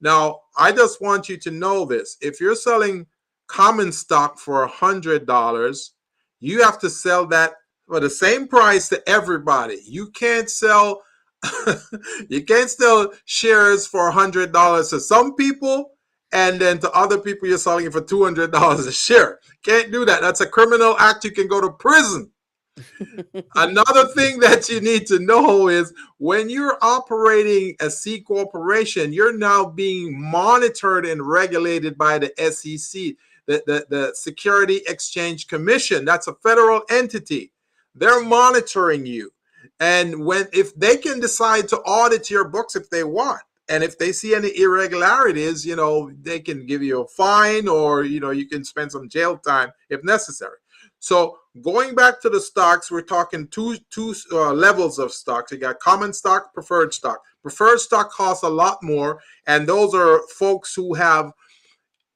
Now, I just want you to know this: if you're selling common stock for hundred dollars, you have to sell that for the same price to everybody. You can't sell you can't sell shares for a hundred dollars to some people and then to other people you're selling it for $200 a share. Can't do that. That's a criminal act. You can go to prison. Another thing that you need to know is when you're operating a c corporation you're now being monitored and regulated by the sec the, the, the security exchange commission. That's a federal entity. They're monitoring you and when if they can decide to audit your books if they want and if they see any irregularities you know they can give you a fine or you know you can spend some jail time if necessary. So going back to the stocks we're talking two two uh, levels of stocks. You got common stock preferred stock. Preferred stock costs a lot more and those are folks who have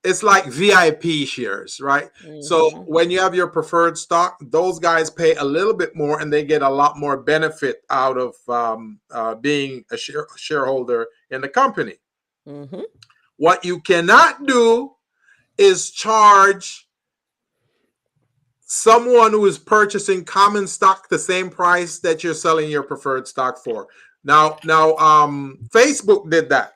it's like VIP shares, right? Mm-hmm. So when you have your preferred stock, those guys pay a little bit more and they get a lot more benefit out of um, uh, being a share- shareholder in the company. Mm-hmm. What you cannot do is charge someone who is purchasing common stock the same price that you're selling your preferred stock for. Now, now, um, Facebook did that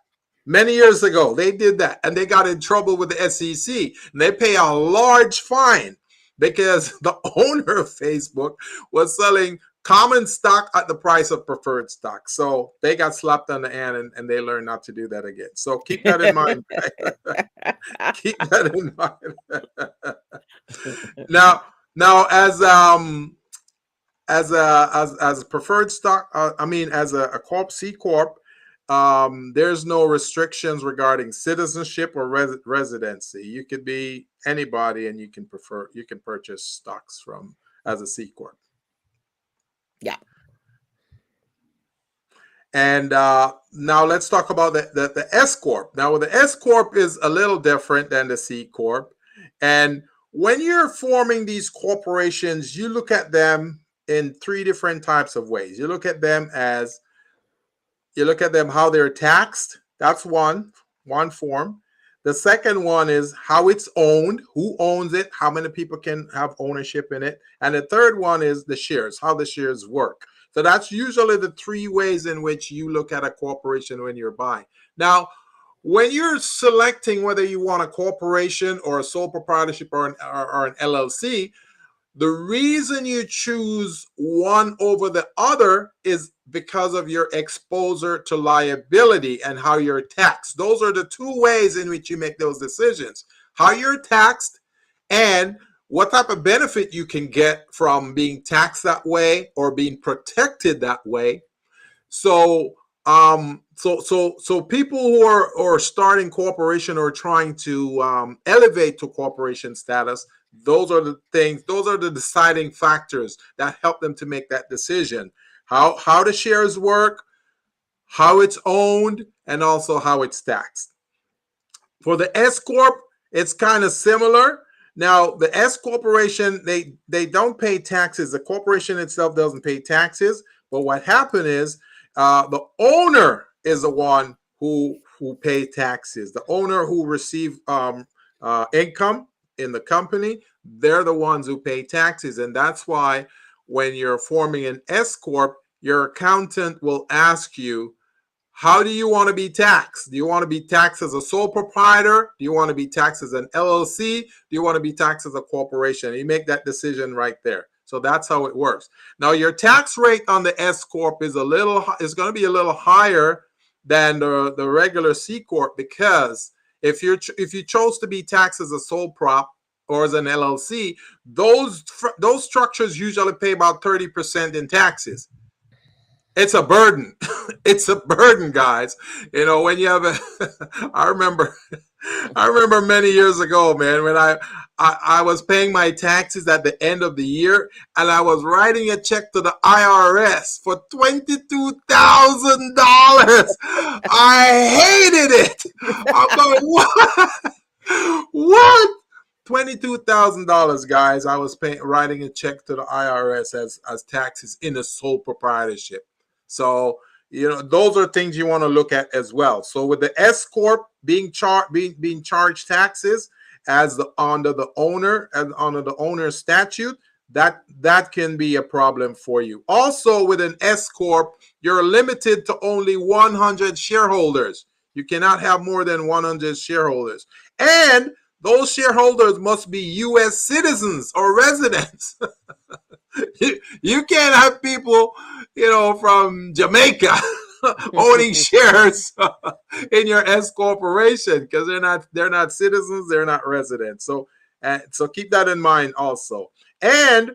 many years ago. They did that and they got in trouble with the SEC. And they pay a large fine because the owner of Facebook was selling common stock at the price of preferred stock. So they got slapped on the hand and, and they learned not to do that again. So keep that in mind. keep that in mind. now, now as um as a as as preferred stock, uh, I mean as a, a corp C corp, um, there's no restrictions regarding citizenship or res- residency. You could be anybody, and you can prefer you can purchase stocks from as a C corp. Yeah. And uh, now let's talk about the, the, the S corp. Now, the S corp is a little different than the C corp, and when you're forming these corporations, you look at them in three different types of ways. You look at them as you look at them how they're taxed. That's one one form. The second one is how it's owned, who owns it, how many people can have ownership in it. And the third one is the shares, how the shares work. So that's usually the three ways in which you look at a corporation when you're buying. Now, when you're selecting whether you want a corporation or a sole proprietorship or an, or, or an LLC, the reason you choose one over the other is because of your exposure to liability and how you're taxed. Those are the two ways in which you make those decisions how you're taxed and what type of benefit you can get from being taxed that way or being protected that way. So, um, so, so, so people who are starting corporation or trying to um, elevate to corporation status those are the things, those are the deciding factors that help them to make that decision. How how the shares work, how it's owned, and also how it's taxed. For the S corp, it's kind of similar. Now, the S corporation, they they don't pay taxes. The corporation itself doesn't pay taxes. But what happened is uh, the owner is the one who who pay taxes. The owner who receive um, uh, income in the company, they're the ones who pay taxes. And that's why when you're forming an S Corp, your accountant will ask you, how do you want to be taxed? Do you want to be taxed as a sole proprietor? Do you want to be taxed as an LLC? Do you want to be taxed as a corporation? You make that decision right there. So that's how it works. Now your tax rate on the S corp is a little is going to be a little higher than the, the regular C corp because if you're if you chose to be taxed as a sole prop or as an LLC, those those structures usually pay about 30% in taxes. It's a burden. it's a burden, guys. You know, when you have a I remember I remember many years ago, man, when I, I, I was paying my taxes at the end of the year, and I was writing a check to the IRS for twenty two thousand dollars. I hated it. I'm going, what? what? Twenty-two thousand dollars, guys. I was writing a check to the IRS as as taxes in a sole proprietorship. So you know those are things you want to look at as well so with the s corp being charged being being charged taxes as the under the owner and under the owner statute that that can be a problem for you. Also with an s corp you're limited to only 100 shareholders. You cannot have more than 100 shareholders. And those shareholders must be us citizens or residents. You, can't have people, you know, from Jamaica owning shares in your S corporation because they're not they're not citizens, they're not residents. So uh, so keep that in mind also. And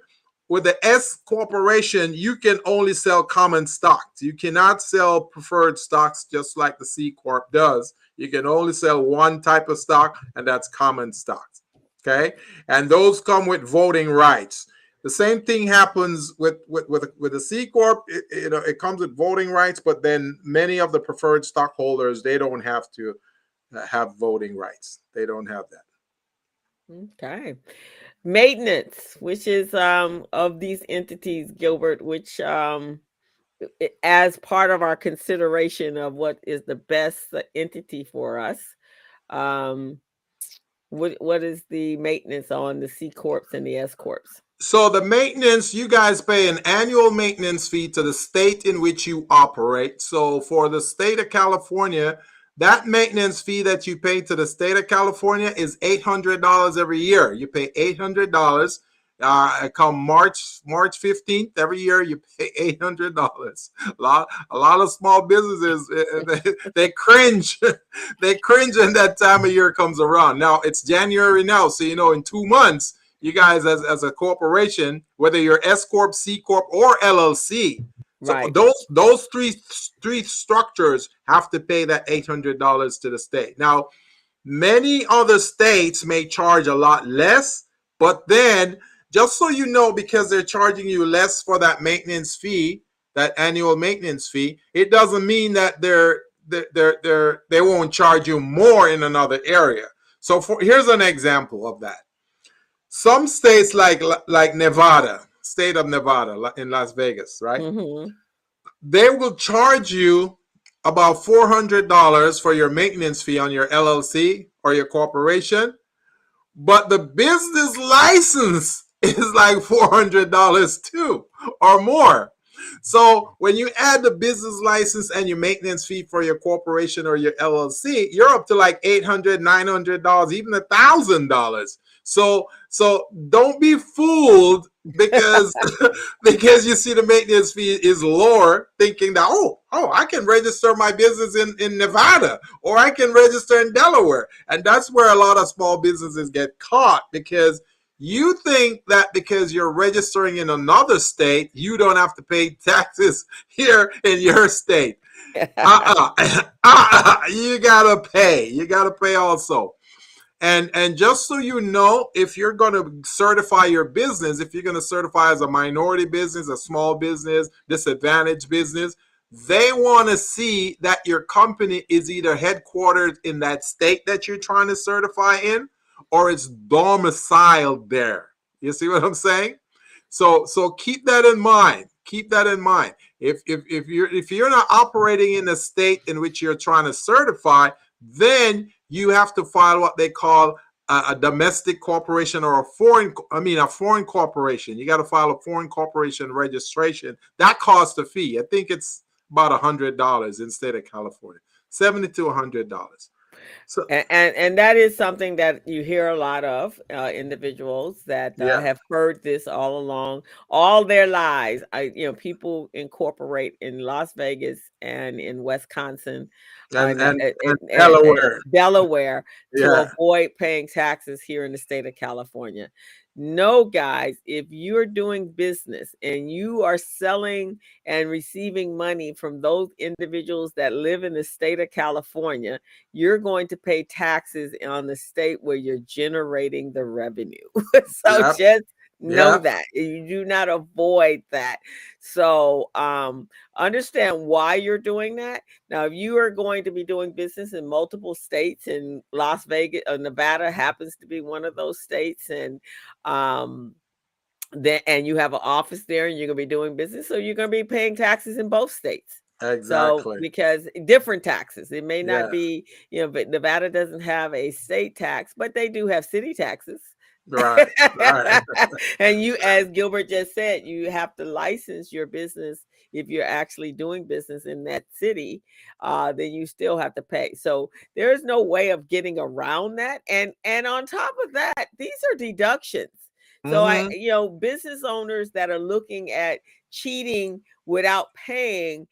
with the S corporation, you can only sell common stocks. You cannot sell preferred stocks just like the C corp does. You can only sell one type of stock, and that's common stocks. Okay, and those come with voting rights. The same thing happens with with with, with a C corp. It, you know, it comes with voting rights, but then many of the preferred stockholders they don't have to uh, have voting rights. They don't have that. Okay. Maintenance, which is um of these entities, Gilbert, which um as part of our consideration of what is the best entity for us, um, what what is the maintenance on the C corps and the S corps? So the maintenance, you guys pay an annual maintenance fee to the state in which you operate. So for the state of California, that maintenance fee that you pay to the state of California is $800 every year. You pay $800. Uh, come March March 15th every year you pay $800. A lot a lot of small businesses they, they cringe. they cringe when that time of year comes around. Now it's January now, so you know in 2 months you guys as, as a corporation, whether you're S corp, C corp, or LLC. So right. those those three three structures have to pay that eight hundred dollars to the state. Now, many other states may charge a lot less, but then just so you know, because they're charging you less for that maintenance fee, that annual maintenance fee, it doesn't mean that they're they're they're, they're they won't charge you more in another area. So for here's an example of that. Some states like like Nevada, state of Nevada in Las Vegas, right? Mm-hmm. They will charge you about four hundred dollars for your maintenance fee on your LLC or your corporation, but the business license is like four hundred dollars too or more. So when you add the business license and your maintenance fee for your corporation or your LLC, you're up to like $800, $900, even a $1,000. So so don't be fooled because because you see the maintenance fee is lower, thinking that oh oh I can register my business in in Nevada or I can register in Delaware, and that's where a lot of small businesses get caught because you think that because you're registering in another state, you don't have to pay taxes here in your state. uh-uh. uh-uh. You gotta pay. You gotta pay also. And and just so you know, if you're going to certify your business, if you're going to certify as a minority business, a small business, disadvantaged business, they want to see that your company is either headquartered in that state that you're trying to certify in or it's domiciled there. You see what I'm saying? So so keep that in mind. Keep that in mind. If if if you're if you're not operating in the state in which you're trying to certify, then you have to file what they call a, a, domestic corporation or a foreign, I mean, a foreign corporation. You got to file a foreign corporation registration. That costs a fee. I think it's about a hundred dollars in state of California, seventy to a hundred dollars. So, and, and, and that is something that you hear a lot of uh, individuals that uh, yeah. have heard this all along, all their lives. I, you know, people incorporate in Las Vegas and in Wisconsin and, and, and, and Delaware, Delaware to avoid paying taxes here in the state of California. No, guys, if you're doing business and you are selling and receiving money from those individuals that live in the state of California, you're going to pay taxes on the state where you're generating the revenue. so yep. just know that you do not avoid that so um understand why you're doing that now if you are going to be doing business in multiple states and las vegas or nevada happens to be one of those states and um then and you have an office there and you're going to be doing business so you're going to be paying taxes in both states Exactly. So because different taxes, it may not yeah. be, you know, but Nevada doesn't have a state tax, but they do have city taxes. Right. right. and you, as Gilbert just said, you have to license your business if you're actually doing business in that city. Uh, then you still have to pay. So there is no way of getting around that. And and on top of that, these are deductions. So mm-hmm. I, you know, business owners that are looking at cheating without paying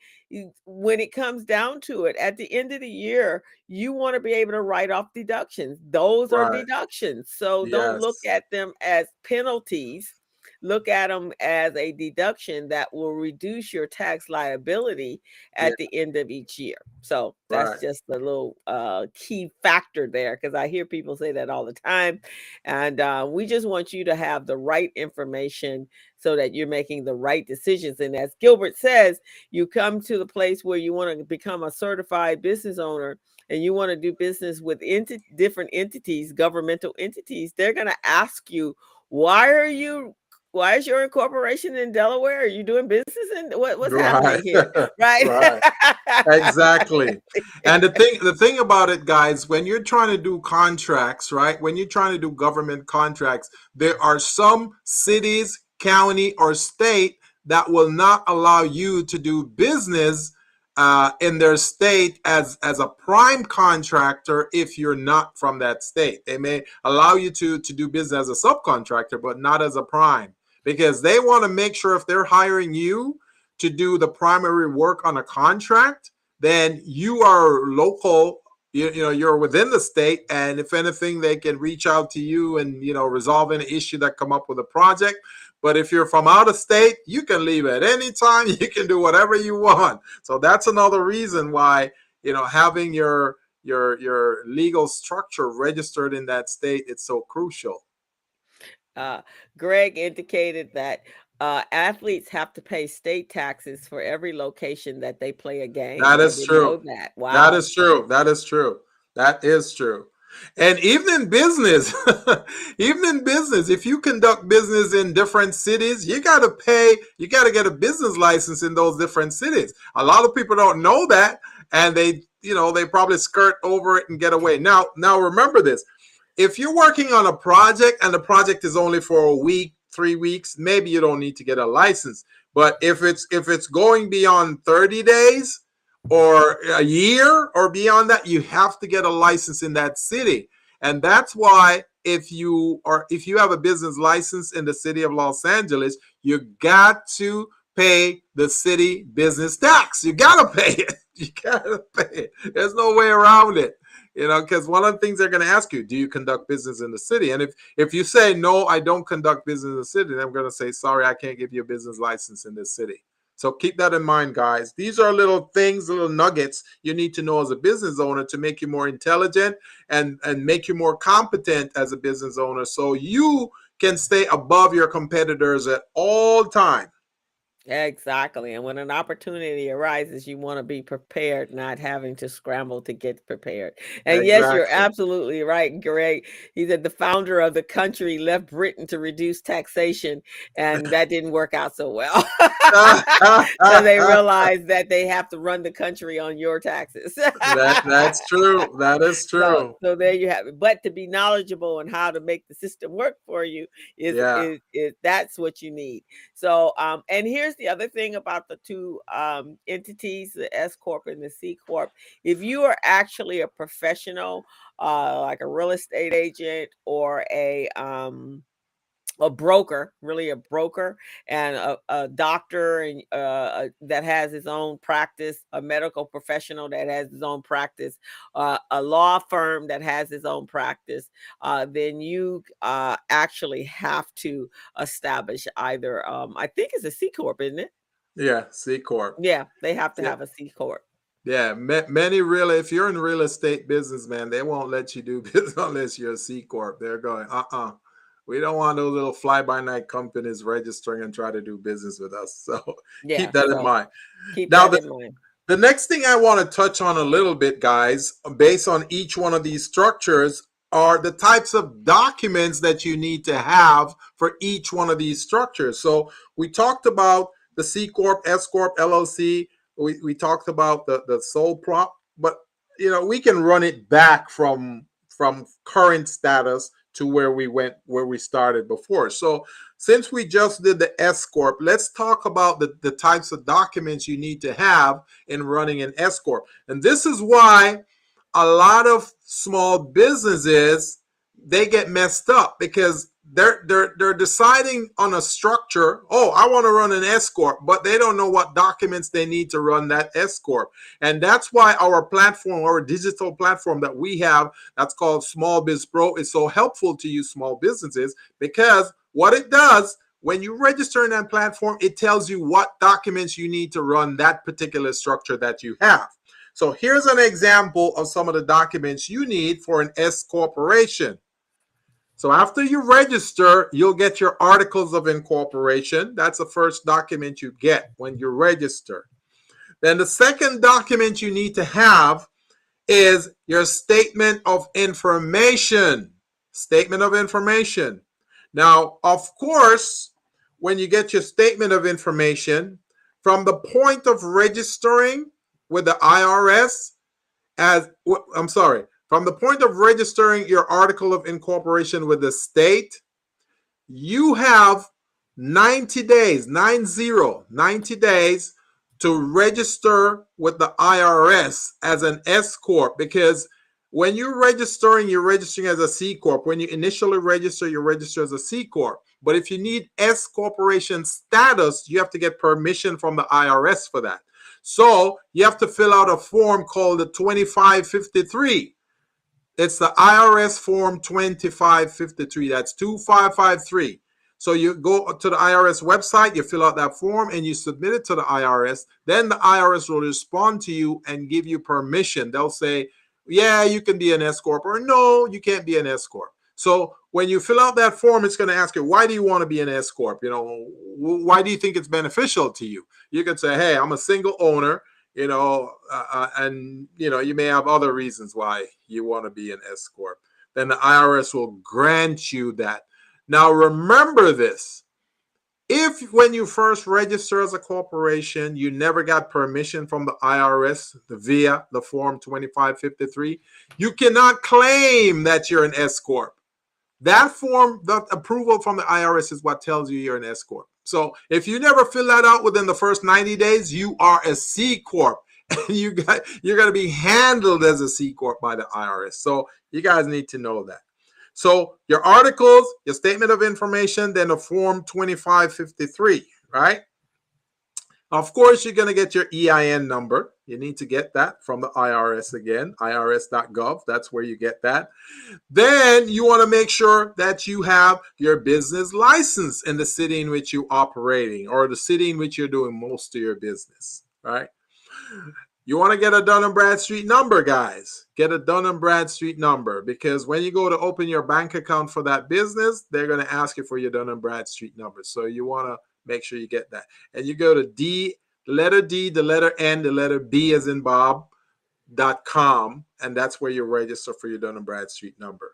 when it comes down to it, at the end of the year, you want to be able to write off deductions. Those right. are deductions. So yes. don't look at them as penalties look at them as a deduction that will reduce your tax liability at yeah. the end of each year. So that's right. just a little uh, key factor there because I hear people say that all the time. And uh, we just want you to have the right information so that you're making the right decisions. And as Gilbert says, you come to the place where you want to become a certified business owner and you want to do business with enti- different entities, governmental entities, they're going to ask you, why are you why is your incorporation in Delaware? Are you doing business in what, what's right. happening here? Right. right. exactly. And the thing the thing about it, guys, when you're trying to do contracts, right? When you're trying to do government contracts, there are some cities, county, or state that will not allow you to do business uh, in their state as as a prime contractor if you're not from that state. They may allow you to to do business as a subcontractor, but not as a prime because they want to make sure if they're hiring you to do the primary work on a contract, then you are local. You, you know you're within the state, and if anything, they can reach out to you and you know resolve any issue that come up with a project. But if you're from out of state, you can leave at any time. You can do whatever you want. So that's another reason why you know having your your your legal structure registered in that state it's so crucial. Uh, Greg indicated that uh, athletes have to pay state taxes for every location that they play a game. That is true. That. Wow. That is true. That is true. That is true. And even in business, even in business, if you conduct business in different cities, you got to pay, you got to get a business license in those different cities. A lot of people don't know that and they, you know, they probably skirt over it and get away. Now, now remember this if you're working on a project and the project is only for a week, three weeks, maybe you don't need to get a license. But if it's if it's going beyond 30 days or a year or beyond that, you have to get a license in that city. And that's why if you are if you have a business license in the city of Los Angeles, you got to pay the city business tax. You gotta pay it. You gotta pay it. There's no way around it you know because one of the things they're going to ask you do you conduct business in the city? And if if you say no i don't conduct business in the city then i'm going to say sorry i can't give you a business license in this city. So keep that in mind guys. These are little things little nuggets you need to know as a business owner to make you more intelligent and and make you more competent as a business owner so you can stay above your competitors at all time Exactly. And when an opportunity arises, you want to be prepared, not having to scramble to get prepared. And yes, you're absolutely right, Greg. He said the founder of the country left Britain to reduce taxation, and that didn't work out so well. so they realized that they have to run the country on your taxes. that that's true. That is So, true. so there you have it. But to be knowledgeable on how to make the system work for you is, Yeah. is, is that's what you need. So, um, and here's the other thing about the two um, entities, the S corp and the C corp. If you are actually a professional, uh, like a real estate agent or a um, a broker, really a broker, and a, a doctor and uh, uh, that has his own practice, a medical professional that has his own practice, uh, a law firm that has his own practice, uh, then you uh, actually have to establish either. Um, I think it's a C corp, isn't it? Yeah, C corp. Yeah, they have to Yeah. have a C corp. Yeah, ma- many real. If you're in real estate business, man, they won't let you do business unless you're a C corp. They're going, uh, uh we don't want those little fly by night companies registering and try to do business with us. So Yeah, keep that so in mind. Keep Now that the- in mind. The next thing I want to touch on a little bit, guys, based on each one of these structures, are the types of documents that you need to have for each one of these structures. So we talked about the C Corp, S Corp, LLC. We, we talked about the, the sole prop, but you know, we can run it back from from current status to where we went where we started before. So since we just did the S Corp, let's talk about the, the types of documents you need to have in running an S Corp. And this is why a lot of small businesses they get messed up because they're they're they're deciding on a structure. Oh, I want to run an S corp, but they don't know what documents they need to run that S corp. And that's why our platform, our digital platform that we have, that's called Small Biz Pro, is so helpful to you small businesses because what it does when you register in that platform, it tells you what documents you need to run that particular structure that you have. So here's an example of some of the documents you need for an S corporation. So after you register, you'll get your articles of incorporation. That's the first document you get when you register. Then the second document you need to have is your statement of information. Statement of information. Now, of course, when you get your statement of information, from the point of registering with the IRS, as I'm sorry, from the point of registering your article of incorporation with the state, you have 90 days, 90, 90 days to register with the IRS as an S Corp because when you're registering, you're registering as a C Corp. When you initially register, you register as a C Corp. But if you need S Corporation status, you have to get permission from the IRS for that. So you have to fill out a form called the 2553. It's the IRS form 2553. That's 2553. So you go to the IRS website, you fill out that form, and you submit it to the IRS. Then the IRS will respond to you and give you permission. They'll say, yeah, you can be an S Corp, or no, you can't be an S Corp. So when you fill out that form, it's going to ask you, why do you want to be an S Corp? You know, why do you think it's beneficial to you? You can say, hey, I'm a single owner, you know, uh, and, you know, you may have other reasons why you want to be an S Corp. Then the IRS will grant you that. Now, remember this. If when you first register as a corporation, you never got permission from the IRS via the form 2553, you cannot claim that you're an S Corp. That form, the approval from the IRS is what tells you you're an S Corp. So if you never fill that out within the first 90 days, you are a C Corp. And you got you're gonna be handled as a C Corp by the IRS. So you guys need to know that. So your articles, your statement of information, then a form 2553, right? Of course, you're going to get your EIN number. You need to get that from the IRS again, irs.gov. That's where you get that. Then you want to make sure that you have your business license in the city in which you're operating or the city in which you're doing most of your business, right? You want to get a Dun Bradstreet number, guys. Get a Dun Bradstreet number because when you go to open your bank account for that business, they're going to ask you for your Dun Bradstreet number. So you want to Make sure you get that. And you go to D, the letter D, the letter N, the letter B as in Bob, dot com, and that's where you register for your Dun & Bradstreet number.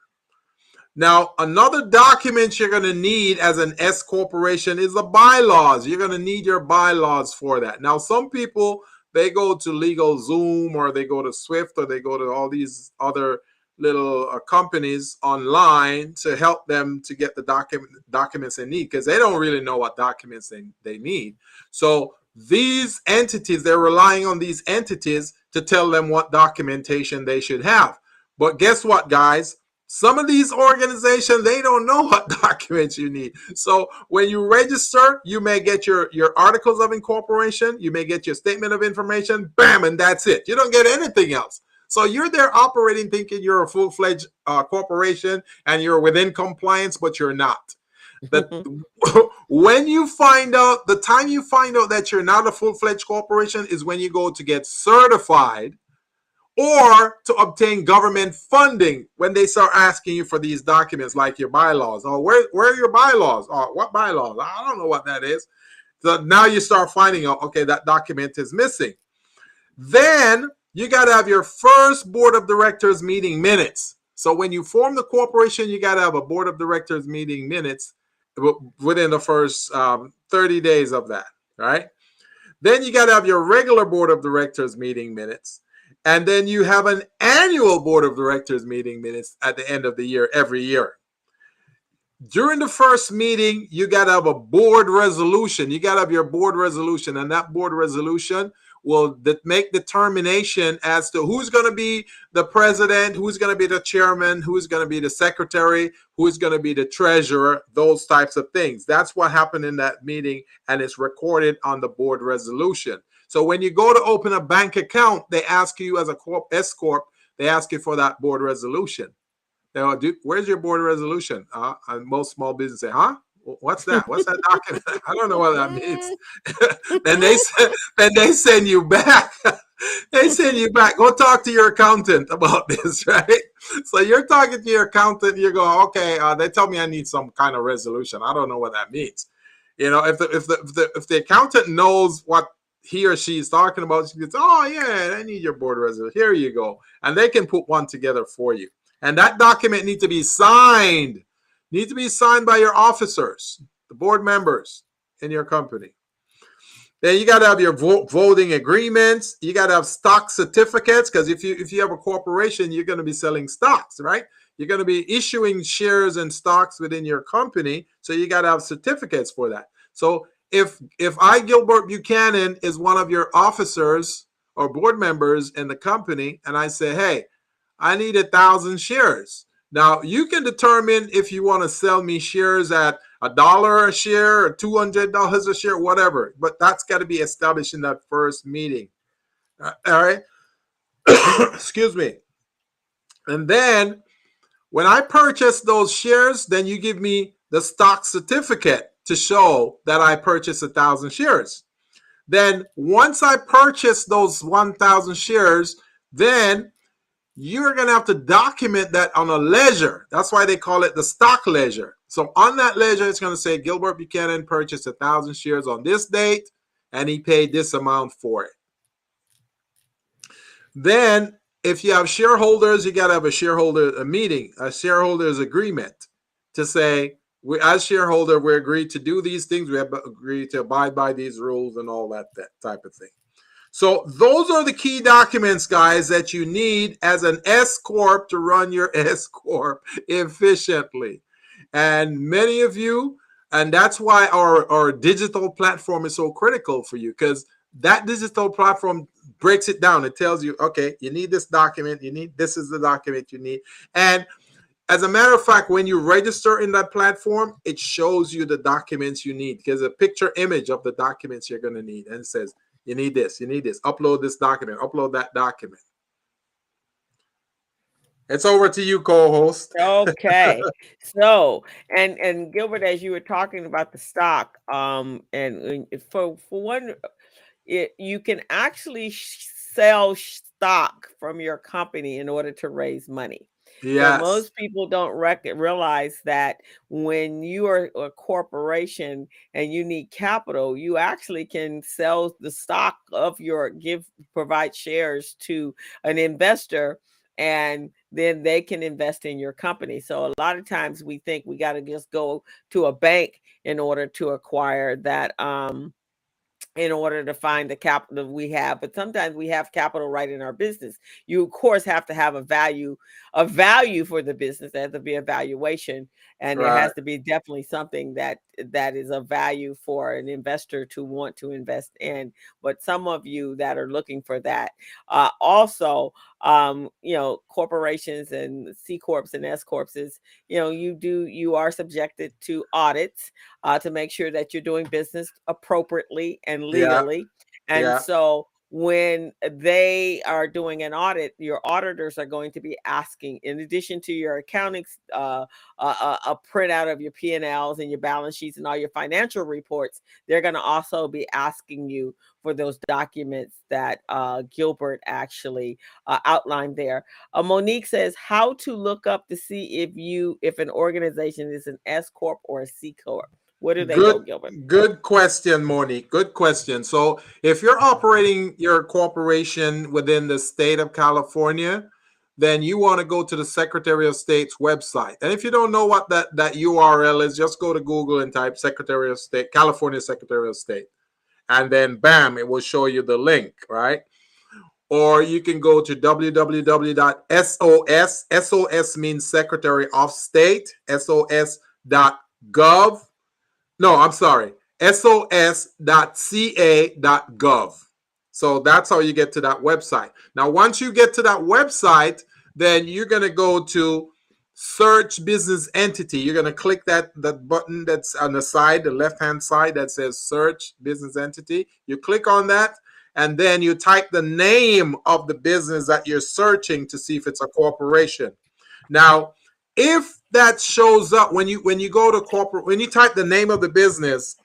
Now, another document you're going to need as an S corporation is the bylaws. You're going to need your bylaws for that. Now, some people they go to LegalZoom or they go to Swift or they go to all these other little uh, companies online to help them to get the document documents they need because they don't really know what documents they, they need. So these entities, they're relying on these entities to tell them what documentation they should have. But guess what, guys? Some of these organizations, they don't know what documents you need. So when you register, you may get your, your articles of incorporation, you may get your statement of information, bam, and that's it. You don't get anything else. So you're there operating thinking you're a full-fledged uh, corporation and you're within compliance, but you're not. But when you find out, the time you find out that you're not a full-fledged corporation is when you go to get certified or to obtain government funding when they start asking you for these documents like your bylaws. Oh, where, where are your bylaws? Oh, what bylaws? I don't know what that is. So now you start finding out, okay, that document is missing. Then you got to have your first board of directors meeting minutes. So when you form the corporation, you got to have a board of directors meeting minutes within the first um, 30 days of that, right? Then you got to have your regular board of directors meeting minutes. And then you have an annual board of directors meeting minutes at the end of the year every year. During the first meeting, you got to have a board resolution. You got to have your board resolution, and that board resolution will make determination as to who's going to be the president, who's going to be the chairman, who's going to be the secretary, who's going to be the treasurer, those types of things. That's what happened in that meeting, and it's recorded on the board resolution. So when you go to open a bank account, they ask you as a corp S corp, they ask you for that board resolution. Now, go, where's your board resolution? Uh, and most small businesses say, huh? What's that? What's that document? I don't know what that means. then they then they send you back. they send you back. Go talk to your accountant about this, right? So you're talking to your accountant. You go, okay. Uh, they tell me I need some kind of resolution. I don't know what that means. You know, if the if the if the, if the accountant knows what he or she is talking about, she gets, oh yeah, I need your board resolution. Here you go, and they can put one together for you. And that document needs to be signed. Needs to be signed by your officers, the board members in your company. Then you got to have your vote, voting agreements. You got to have stock certificates because if you if you have a corporation, you're going to be selling stocks, right? You're going to be issuing shares and stocks within your company, so you got to have certificates for that. So if if I Gilbert Buchanan is one of your officers or board members in the company, and I say, hey, I need a thousand shares. Now you can determine if you want to sell me shares at a dollar a share or two hundred dollars a share, whatever. But that's got to be established in that first meeting. Uh, all right. Excuse me. And then when I purchase those shares, then you give me the stock certificate to show that I purchased a thousand shares. Then once I purchase those 1,000 shares, then you're going to have to document that on a ledger. That's why they call it the stock ledger. So on that ledger, it's going to say Gilbert Buchanan purchased a thousand shares on this date and he paid this amount for it. Then if you have shareholders, you got to have a shareholder a meeting, a shareholders agreement to say we as shareholder we agreed to do these things we have agreed to abide by these rules and all that, that type of thing so those are the key documents guys that you need as an s corp to run your s corp efficiently. And many of you and that's why our, our digital platform is so critical for you because that digital platform breaks it down. It tells you okay you need this document you need this is the document you need. And as a matter of fact, when you register in that platform, it shows you the documents you need because a picture image of the documents you're going to need and says, you need this, you need this, upload this document, upload that document. It's over to you, co-host. okay. so, and and Gilbert, as you were talking about the stock, um, and, for for one, it, you can actually sell stock from your company in order to raise money. So most people don't rec- realize that when you are a corporation and you need capital, you actually can sell the stock of your give provide shares to an investor and then they can invest in your company. So a lot of times we think we got to just go to a bank in order to acquire that um in order to find the capital we have but sometimes we have capital right in our business. You of course have to have a value a value for the business there has to be a valuation and right. there has to be definitely something that that is of value for an investor to want to invest in but some of you that are looking for that uh, also um, you know corporations and c corps and s corps is you know you do you are subjected to audits uh, to make sure that you're doing business appropriately and legally yeah. and yeah. so when they are doing an audit, your auditors are going to be asking, in addition to your accounting, uh, uh, a printout of your P and Ls and your balance sheets and all your financial reports. They're going to also be asking you for those documents that uh, Gilbert actually uh, outlined there. Uh, Monique says how to look up to see if you if an organization is an S corp or a C corp. What do they good, Gilbert? Good question, Monique. Good question. So, if you're operating your corporation within the state of California, then you want to go to the Secretary of State's website. And if you don't know what that, that URL is, just go to Google and type Secretary of State, California Secretary of State. And then bam, it will show you the link, right? Or you can go to www.sos, SOS means Secretary of State, sos.gov no, I'm sorry. sos.ca.gov. So that's how you get to that website. Now, once you get to that website, then you're going to go to search business entity. You're going to click that, that button that's on the side, the left hand side that says search business entity. You click on that, and then you type the name of the business that you're searching to see if it's a corporation. Now, if that shows up when you when you go to corporate when you type the name of the business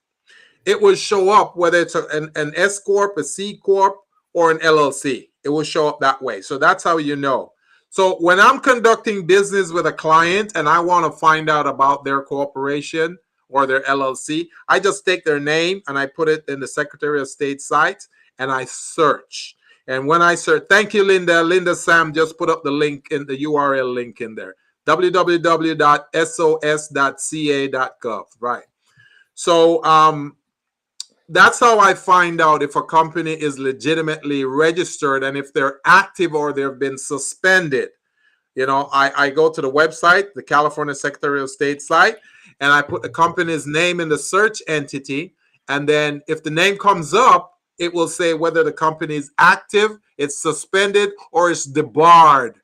it will show up whether it's a, an, an s corp a c corp or an llc it will show up that way. So that's how you know. So when i'm conducting business with a client and i want to find out about their corporation or their llc i just take their name and i put it in the secretary of state site and i search. And when i search thank you linda. Linda sam just put up the link in the url link in there www.sos.ca.gov. Right. So um, that's how I find out if a company is legitimately registered and if they're active or they've been suspended. You know, I, I go to the website, the California Secretary of State site, and I put the company's name in the search entity. And then if the name comes up, it will say whether the company is active, it's suspended, or it's debarred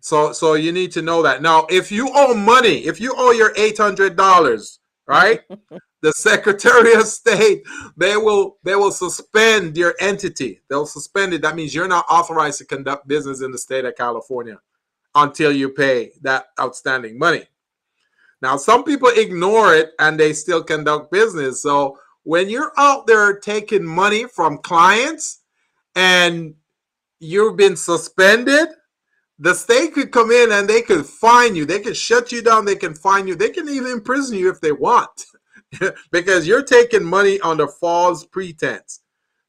so so you need to know that. Now, if you owe money, if you owe your $800, right? the Secretary of State, they will they will suspend your entity. They'll suspend it. That means you're not authorized to conduct business in the state of California until you pay that outstanding money. Now, some people ignore it and they still conduct business. So when you're out there taking money from clients and you've been suspended, the state could come in and they could fine you. They could shut you down. They can fine you. They can even imprison you if they want because you're taking money under false pretense.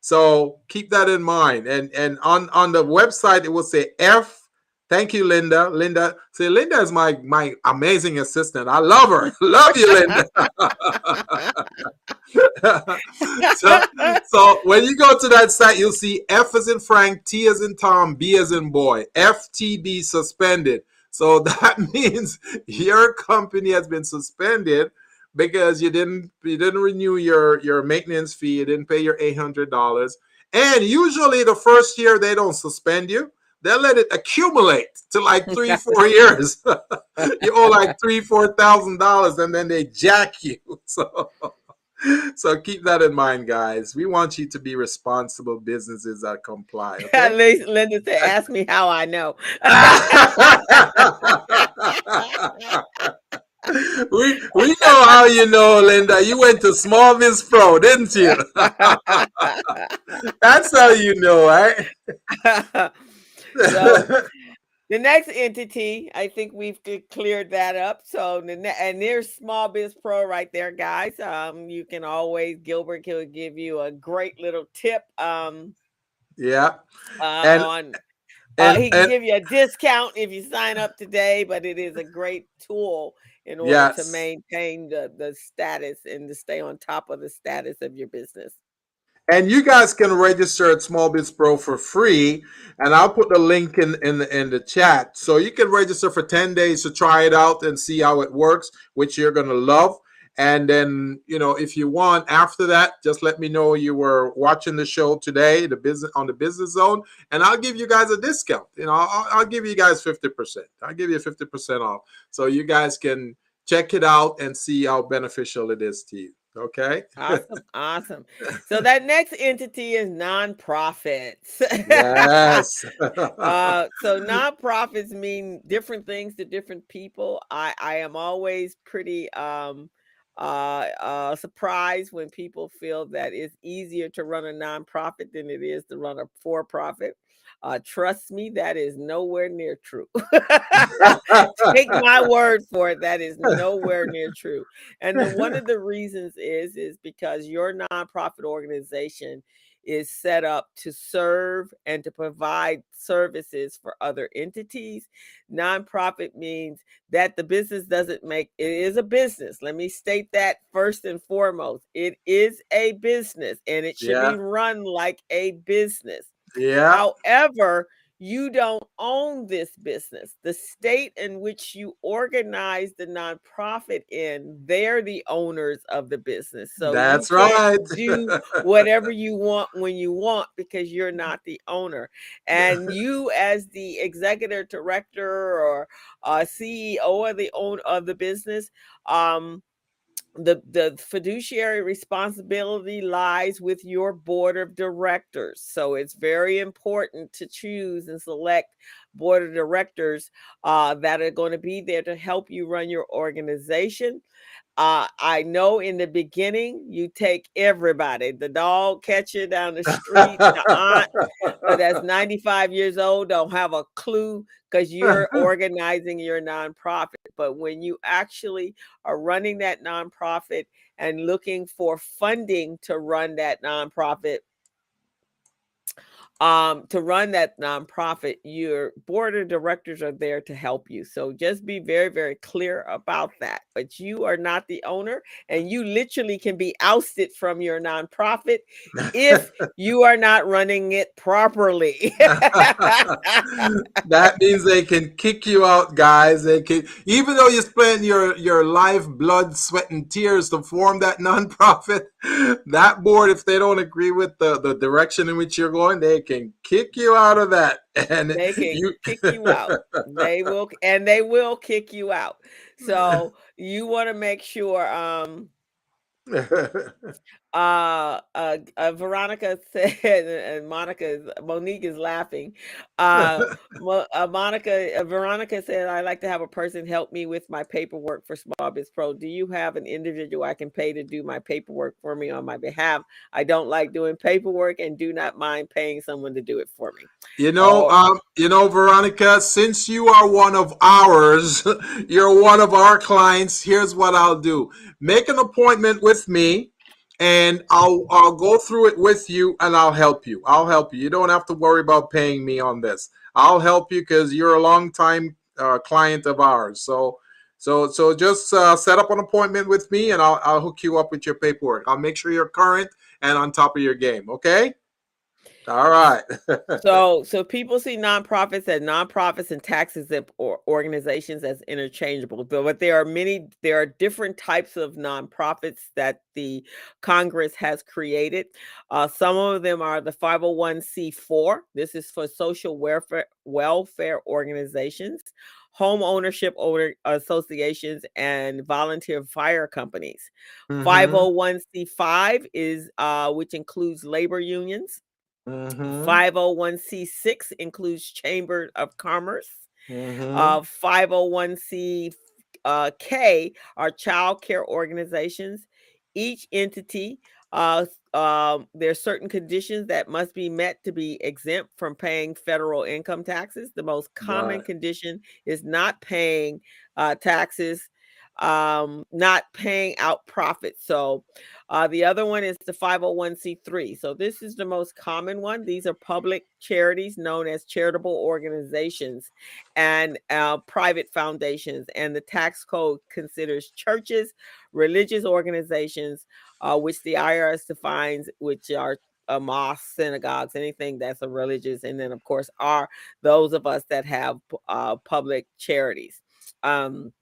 So keep that in mind. And and on on the website it will say F. Thank you, Linda. Linda, say Linda is my my amazing assistant. I love her. love you, Linda. so, so when you go to that site, you'll see F as in Frank, T as in Tom, B as in boy, FTB suspended. So that means your company has been suspended because you didn't you didn't renew your your maintenance fee, you didn't pay your eight hundred dollars. And usually the first year they don't suspend you they'll let it accumulate to like three, four years. you owe like three, four thousand dollars, and then they jack you. So so keep that in mind, guys. We want you to be responsible businesses that comply. Okay? At least Linda said, ask me how I know. we we know how you know, Linda. You went to Small Biz Pro, didn't you? That's how you know, right? so the next entity, I think we've cleared that up. So and there's Small Biz Pro right there, guys. Um, you can always Gilbert will give you a great little tip. Um, yeah, uh, and, on. Uh, he can and, give you a discount if you sign up today, but it is a great tool in order yes. to maintain the, the status and to stay on top of the status of your business. And you guys can register at Small Biz Pro for free, and I'll put the link in in the, in the chat. So you can register for ten days to try it out and see how it works, which you're gonna love. And then you know, if you want after that, just let me know you were watching the show today, the business on the business zone, and I'll give you guys a discount. You know, I'll, I'll give you guys fifty percent. I'll give you fifty percent off, so you guys can check it out and see how beneficial it is to you. Okay. awesome. Awesome. So that next entity is nonprofits. yes. uh, so nonprofits mean different things to different people. I, I am always pretty um, uh, uh, surprised when people feel that it's easier to run a nonprofit than it is to run a for profit. Uh, trust me, that is nowhere near true. Take my word for it. That is nowhere near true. And the, one of the reasons is is because your nonprofit organization is set up to serve and to provide services for other entities. Nonprofit means that the business doesn't make it is a business. Let me state that first and foremost. It is a business and it should yeah. be run like a business. Yeah. However, you don't own this business. The state in which you organize the nonprofit in, they're the owners of the business. So that's right. do whatever you want when you want because you're not the owner. And you, as the executive director or uh, CEO of the own of the business, um, the the fiduciary responsibility lies with your board of directors. So it's very important to choose and select board of directors uh, that are going to be there to help you run your organization uh, I know in the beginning you take everybody, the dog catcher down the street, the aunt that's 95 years old don't have a clue because you're organizing your nonprofit. But when you actually are running that nonprofit and looking for funding to run that nonprofit, um, to run that nonprofit, your board of directors are there to help you. So just be very, very clear about that. But you are not the owner, and you literally can be ousted from your nonprofit if you are not running it properly. that means they can kick you out, guys. They can, even though you spend your your life, blood, sweat, and tears to form that nonprofit. That board, if they don't agree with the the direction in which you're going, they can kick you out of that and they can you... kick you out. They will and they will kick you out. So you want to make sure um uh, uh, uh, Veronica said, and Monica is Monique is laughing. Uh, Mo, uh Monica, uh, Veronica said, "I like to have a person help me with my paperwork for Small Biz Pro. Do you have an individual I can pay to do my paperwork for me on my behalf? I don't like doing paperwork and do not mind paying someone to do it for me." You know, oh. um, you know, Veronica, since you are one of ours, you're one of our clients. Here's what I'll do: make an appointment with me and I'll I'll go through it with you and I'll help you. I'll help you. You don't have to worry about paying me on this. I'll help you because you're a long time uh, client of ours. So so so just uh, set up an appointment with me and I'll I'll hook you up with your paperwork. I'll make sure you're current and on top of your game. Okay. All right. so, so people see nonprofits as nonprofits and taxes or organizations as interchangeable, but, but there are many, there are different types of nonprofits that the Congress has created. Uh, some of them are the 501c4. This is for social welfare welfare organizations home ownership owner associations and volunteer fire companies. Mm-hmm. 501c5 is uh, which includes labor unions. Mm-hmm. 501c6 includes Chamber of Commerce. Mm-hmm. Uh, 501c uh, K are child care organizations. Each entity uh, um, there are certain conditions that must be met to be exempt from paying federal income taxes. The most common Right. condition is not paying uh, taxes, um, not paying out profits. So uh, the other one is the 501c3. So this is the most common one. These are public charities known as charitable organizations and uh, private foundations. And the tax code considers churches, religious organizations, uh, which the IRS defines, which are uh, mosques, synagogues, anything that's a religious, and then of course are those of us that have uh, public charities. Um,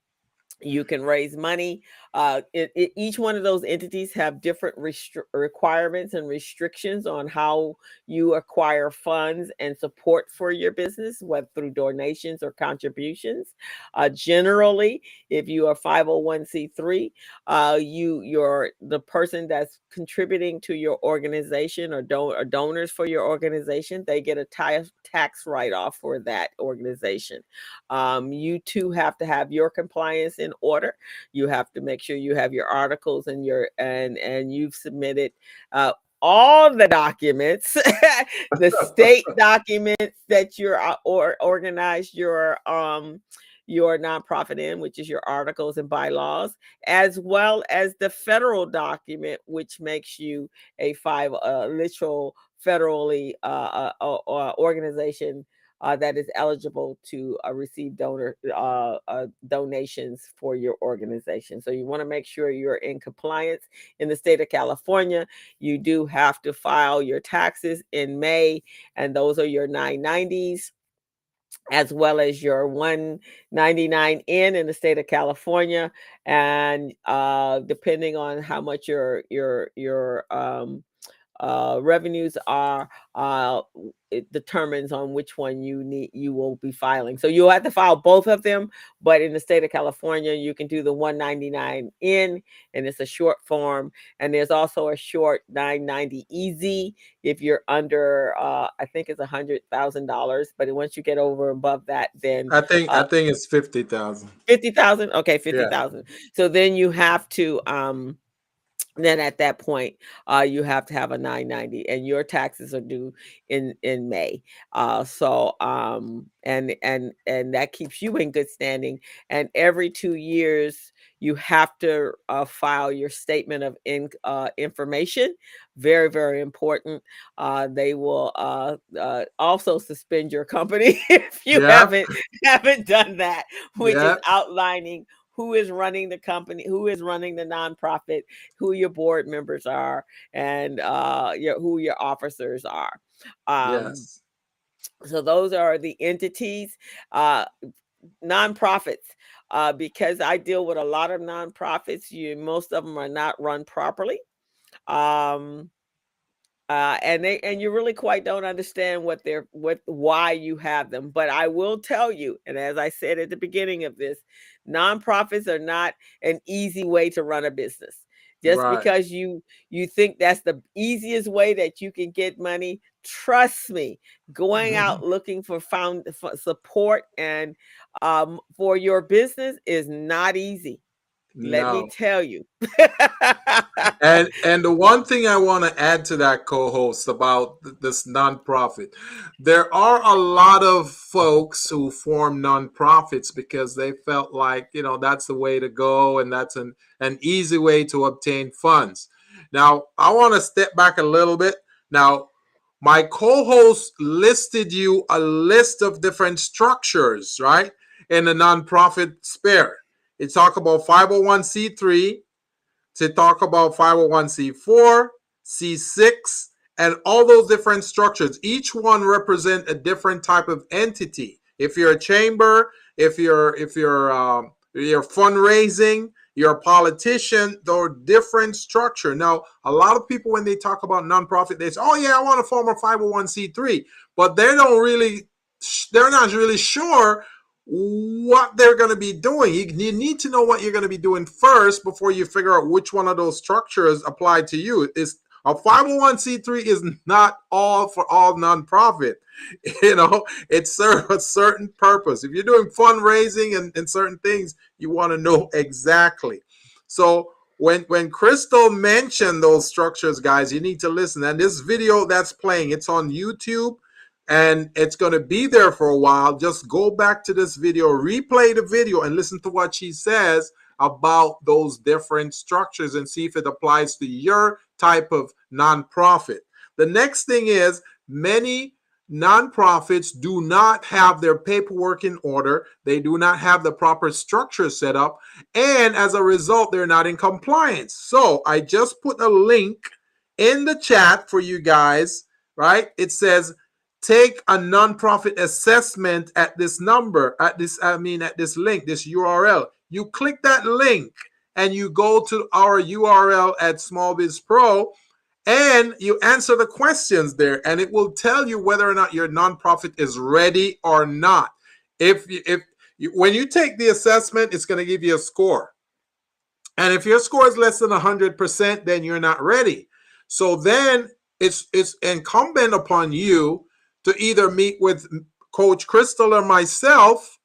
you can raise money. Uh, it, it- each one of those entities have different restri- requirements and restrictions on how you acquire funds and support for your business, whether through donations or contributions. Uh, generally, if you are 501c3, uh, you you're the person that's contributing to your organization or, don- or donors for your organization, they get a ti- tax write-off for that organization. Um, you too have to have your compliance in order. You have to make sure you have your articles and your and and you've submitted uh, all the documents, the state documents that you're uh, or organized your um your nonprofit in, which is your articles and bylaws, as well as the federal document, which makes you a five uh, literal federally uh, uh, uh, organization uh, that is eligible to uh, receive donor uh, uh, donations for your organization. So you want to make sure you're in compliance. In the state of California, you do have to file your taxes in May, and those are your 990s as well as your 199N in the state of California and uh depending on how much your your your um uh revenues are uh it determines on which one you need you will be filing. So you'll have to file both of them but in the state of california you can do the 199 in and it's a short form and there's also a short 990-EZ if you're under uh i think it's a hundred thousand dollars but once you get over above that then I think I Uh, think it's fifty thousand. 50,000 okay 50,000 so then you have to um then at that point uh you have to have a 990 and your taxes are due in in May. Uh so um and and and that keeps you in good standing and every 2 years you have to uh, file your statement of in, uh, information very very important. Uh, they will uh, uh, also suspend your company if you haven't haven't done that which is outlining who is running the company, who is running the nonprofit, who your board members are, and uh, your who your officers are. Um, yes. So those are the entities, uh, nonprofits. Uh, because I deal with a lot of nonprofits, you most of them are not run properly. Um, uh, and they and you really quite don't understand what they're what why you have them. But I will tell you, and as I said at the beginning of this, nonprofits are not an easy way to run a business. Just Right. because you you think that's the easiest way that you can get money, trust me, going out looking for found for support and um, for your business is not easy. Let No. me tell you. and and the one thing I want to add to that co-host about th- this nonprofit, there are a lot of folks who form nonprofits because they felt like you know that's the way to go and that's an an easy way to obtain funds. Now I want to step back a little bit. Now my co-host listed you a list of different structures, right, in the nonprofit sphere. It talk about 501c3, to talk about 501c4, C6, and all those different structures. Each one represent a different type of entity. If you're a chamber, if you're if you're um, you're fundraising, you're a politician, they're different structure. Now, a lot of people when they talk about nonprofit, they say, "Oh yeah, I want to form a 501c3," but they don't really, they're not really sure what they're going to be doing. You, you need to know what you're going to be doing first before you figure out which one of those structures apply to you. Is A 501c3 is not all for all nonprofit. You know, it serves a certain purpose. If you're doing fundraising and, and certain things, you want to know exactly. So when when Crystal mentioned those structures, guys, you need to listen. And this video that's playing, it's on YouTube and it's going to be there for a while. Just go back to this video, replay the video, and listen to what she says about those different structures and see if it applies to your type of nonprofit. The next thing is many nonprofits do not have their paperwork in order, they do not have the proper structure set up, and as a result, they're not in compliance. So I just put a link in the chat for you guys, right? It says take a nonprofit assessment at this number, at this, I mean, at this link, this URL. You click that link and you go to our URL at Small Biz Pro and you answer the questions there and it will tell you whether or not your nonprofit is ready or not. If if you, when you take the assessment, it's going to give you a score. And if your score is less than 100%, then you're not ready. So then it's it's incumbent upon you to either meet with Coach Crystal or myself,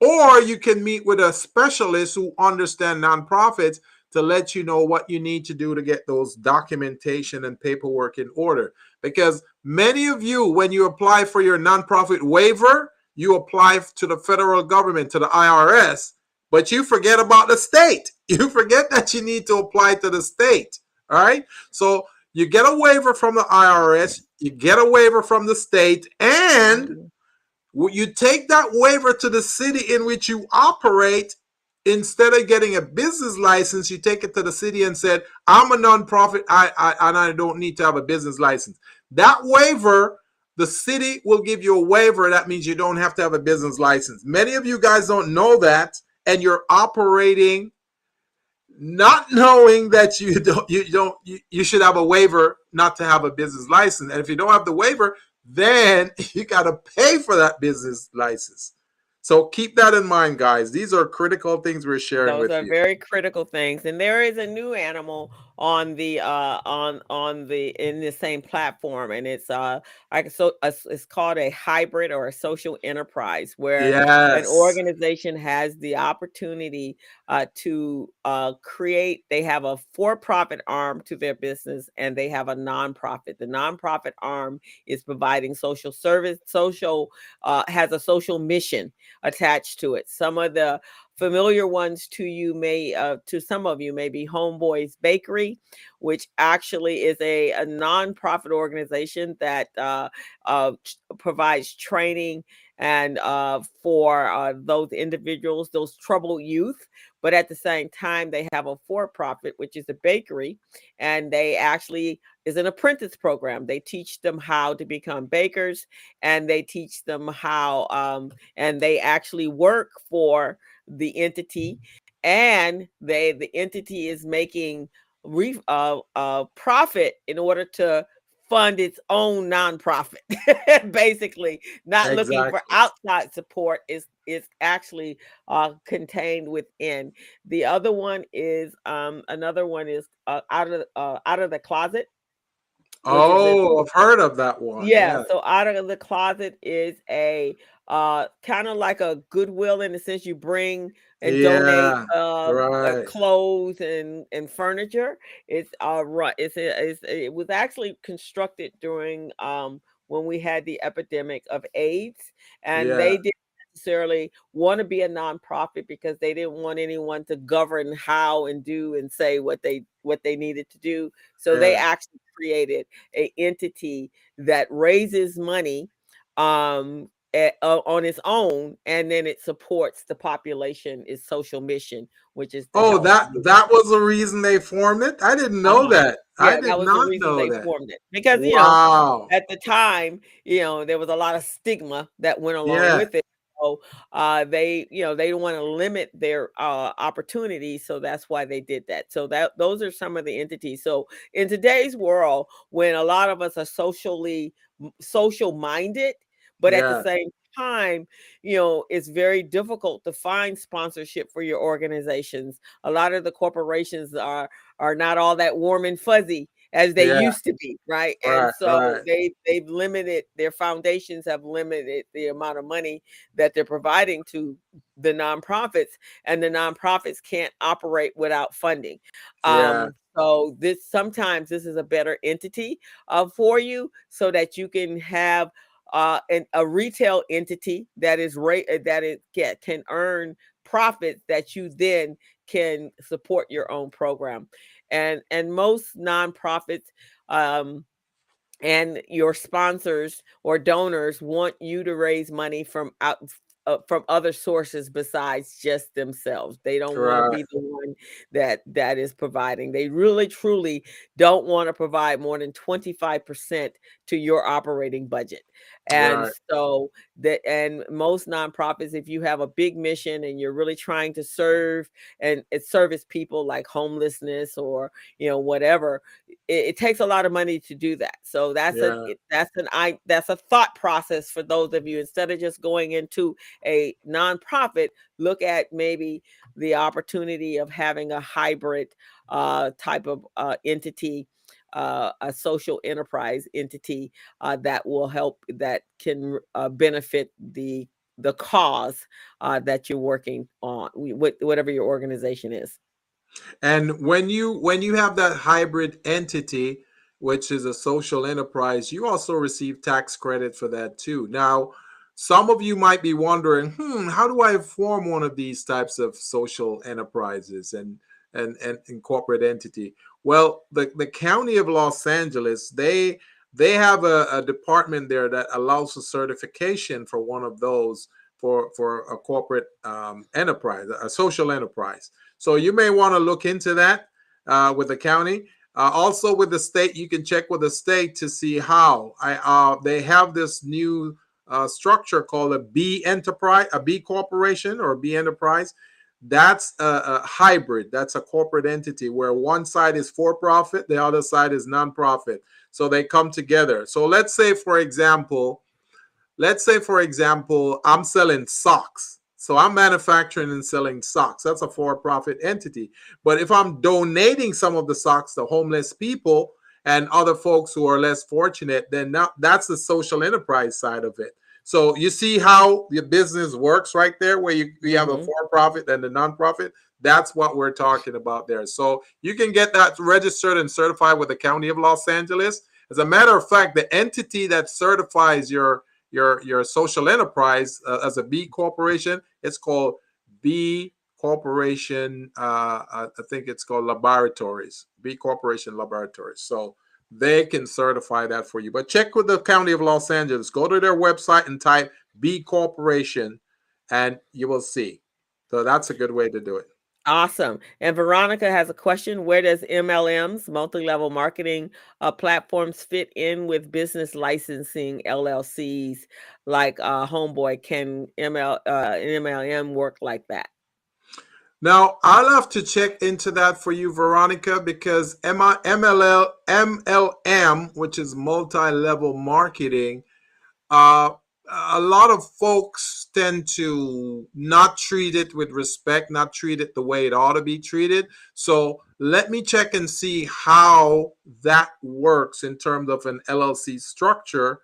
or you can meet with a specialist who understand nonprofits to let you know what you need to do to get those documentation and paperwork in order. Because many of you, when you apply for your nonprofit waiver, you apply to the federal government, to the IRS, but you forget about the state. You forget that you need to apply to the state. All right. So you get a waiver from the IRS, you get a waiver from the state, and mm-hmm. you take that waiver to the city in which you operate. Instead of getting a business license, you take it to the city and said, "I'm a nonprofit, I, I and I don't need to have a business license." That waiver, the city will give you a waiver. That means you don't have to have a business license. Many of you guys don't know that, and you're operating not knowing that you don't you don't you, you should have a waiver not to have a business license. And if you don't have the waiver then you got to pay for that business license. So keep that in mind guys. These are critical things we're sharing Those are you. very critical things. And there is a new animal on the uh on on the in the same platform and it's uh like so it's called a hybrid or a social enterprise where an organization has the opportunity uh, to uh, create they have a for-profit arm to their business and they have a nonprofit. The nonprofit arm is providing social service social uh, has a social mission attached to it. Some of the familiar ones to you may uh, to some of you may be homeboys bakery which actually is a, a nonprofit organization that uh, uh, provides training and uh, for uh, those individuals those troubled youth but at the same time they have a for-profit which is a bakery and they actually is an apprentice program. They teach them how to become bakers and they teach them how um, and they actually work for the entity and they the entity is making re, uh, uh, profit in order to fund its own nonprofit basically. Not looking for outside support is is actually uh, contained within. The other one is um another one is uh, out of uh, out of the closet which is a oh i've heard of that one yeah yeah. so out of the closet is a uh kind of like a goodwill in the sense you bring and donate yeah uh, uh right. clothes and and furniture. It's uh right it's, it's it was actually constructed during um when we had the epidemic of AIDS and yeah. they didn't necessarily want to be a nonprofit because they didn't want anyone to govern how and do and say what they what they needed to do. So they actually created a entity that raises money um eh, uh, on its own and then it supports the population its social mission which is oh that youth that was the reason they formed it i didn't know uh-huh. that i Yeah, did that was the not reason know they that formed it. Because, you know, at the time, you know, there was a lot of stigma that went along yeah with it. So uh they, you know, they don't want to limit their uh opportunities. So that's why they did that. So that those are some of the entities. So in today's world, when a lot of us are socially social minded, but at the same time, you know, it's very difficult to find sponsorship for your organizations. A lot of the corporations are are not all that warm and fuzzy as they Yeah. used to be, right? And so right. they they've limited their foundations have limited the amount of money that they're providing to the nonprofits, and the nonprofits can't operate without funding. Yeah. Um, so this sometimes this is a better entity uh, for you, so that you can have uh, an, a retail entity that is rate that it get, can earn profits that you then can support your own program. And and most nonprofits um and your sponsors or donors want you to raise money from out uh, from other sources besides just themselves. They don't want to be the one that that is providing. They really truly don't want to provide more than 25% to your operating budget and Right. so that and most nonprofits if you have a big mission and you're really trying to serve and it service people like homelessness or you know whatever it, it takes a lot of money to do that so that's Yeah. a that's an i that's a thought process for those of you instead of just going into a nonprofit look at maybe the opportunity of having a hybrid uh, type of uh, entity uh, a social enterprise entity uh, that will help that can uh, benefit the the cause uh, that you're working on whatever your organization is And when you when you have that hybrid entity, which is a social enterprise, you also receive tax credit for that too. Now, some of you might be wondering, hmm, how do I form one of these types of social enterprises and and and, and corporate entity? Well, the, the county of Los Angeles, they they have a, a department there that allows for certification for one of those for for a corporate um, enterprise, a social enterprise. So you may want to look into that uh, with the county. Uh, also with the state, you can check with the state to see how I uh, they have this new uh, structure called a B enterprise, a B corporation or a B enterprise. That's a, a hybrid. That's a corporate entity where one side is for profit, the other side is nonprofit. So they come together. So let's say, for example, let's say for example, I'm selling socks. So I'm manufacturing and selling socks. That's a for-profit entity. But if I'm donating some of the socks to homeless people and other folks who are less fortunate, then now that's the social enterprise side of it. So you see how your business works right there, where you, you have a Mhm. for-profit and a nonprofit. That's what we're talking about there. So you can get that registered and certified with the County of Los Angeles. As a matter of fact, the entity that certifies your your your social enterprise uh, as a B corporation, it's called B Corporation. Uh, I think it's called Laboratories, B Corporation Laboratories. So they can certify that for you. But check with the County of Los Angeles. Go to their website and type B Corporation, and you will see. So that's a good way to do it. Awesome. And Veronica has a question. Where does MLMs, multi-level marketing uh, platforms, fit in with business licensing LLCs like uh, Homeboy? Can ML uh, MLM work like that? Now, I'll have to check into that for you, Veronica, because MLL, MLM, which is multi-level marketing, uh, a lot of folks tend to not treat it with respect, not treat it the way it ought to be treated. So let me check and see how that works in terms of an LLC structure.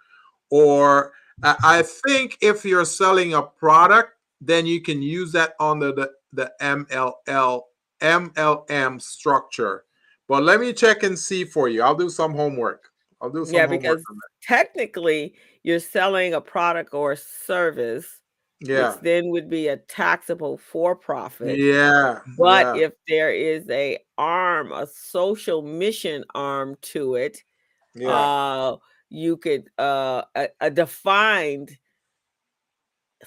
Or I think if you're selling a product, then you can use that under the, the MLL, MLM structure. But let me check and see for you. I'll do some homework. I'll do some Yeah, homework because technically you're selling a product or service, Yeah. which then would be a taxable for profit. Yeah. But yeah, if there is a arm, a social mission arm to it, yeah. uh you could uh a, a defined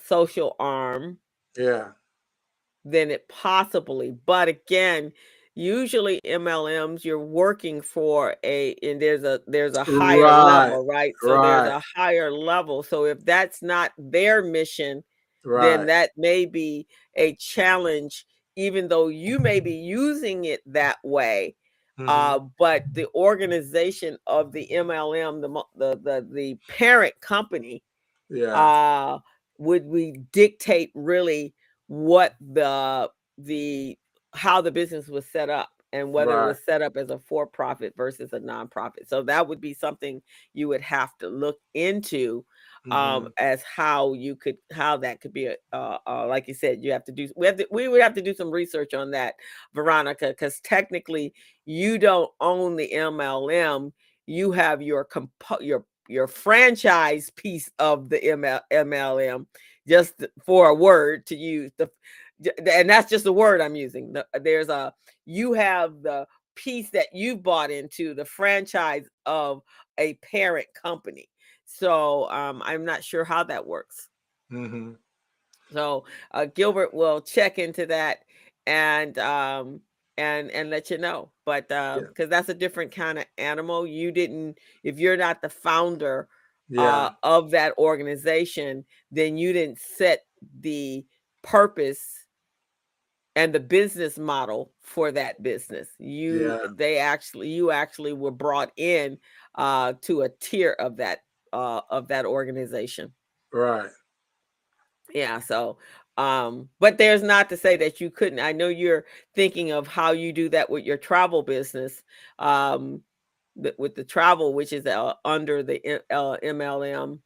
social arm yeah. Then it possibly but again usually mlms you're working for a and there's a there's a higher Right, level right so there's a higher level so if that's not their mission Right. then that may be a challenge even though you may be using it that way Mhm. uh, but the organization of the MLM, the the the, the parent company, yeah. uh, would we dictate really what the the how the business was set up and whether Right. it was set up as a for-profit versus a nonprofit. So that would be something you would have to look into um Mhm. as how you could how that could be a uh, uh like you said you have to do we have to we would have to do some research on that veronica because technically you don't own the mlm you have your compo- your your franchise piece of the ML- mlm just for a word to use the and that's just the word i'm using the, there's a you have the piece that you've bought into the franchise of a parent company so um, I'm not sure how that works. Mhm. So uh, Gilbert will check into that and um, and and let you know. But because Yeah. that's a different kind of animal, you didn't. If you're not the founder Yeah. uh, of that organization, then you didn't set the purpose and the business model for that business. You Yeah. they actually you actually were brought in uh, to a tier of that uh, of that organization. right. Yeah. So, um, but there's not to say that you couldn't. I know you're thinking of how you do that with your travel business, um, th- with the travel, which is uh, under the uh, MLM.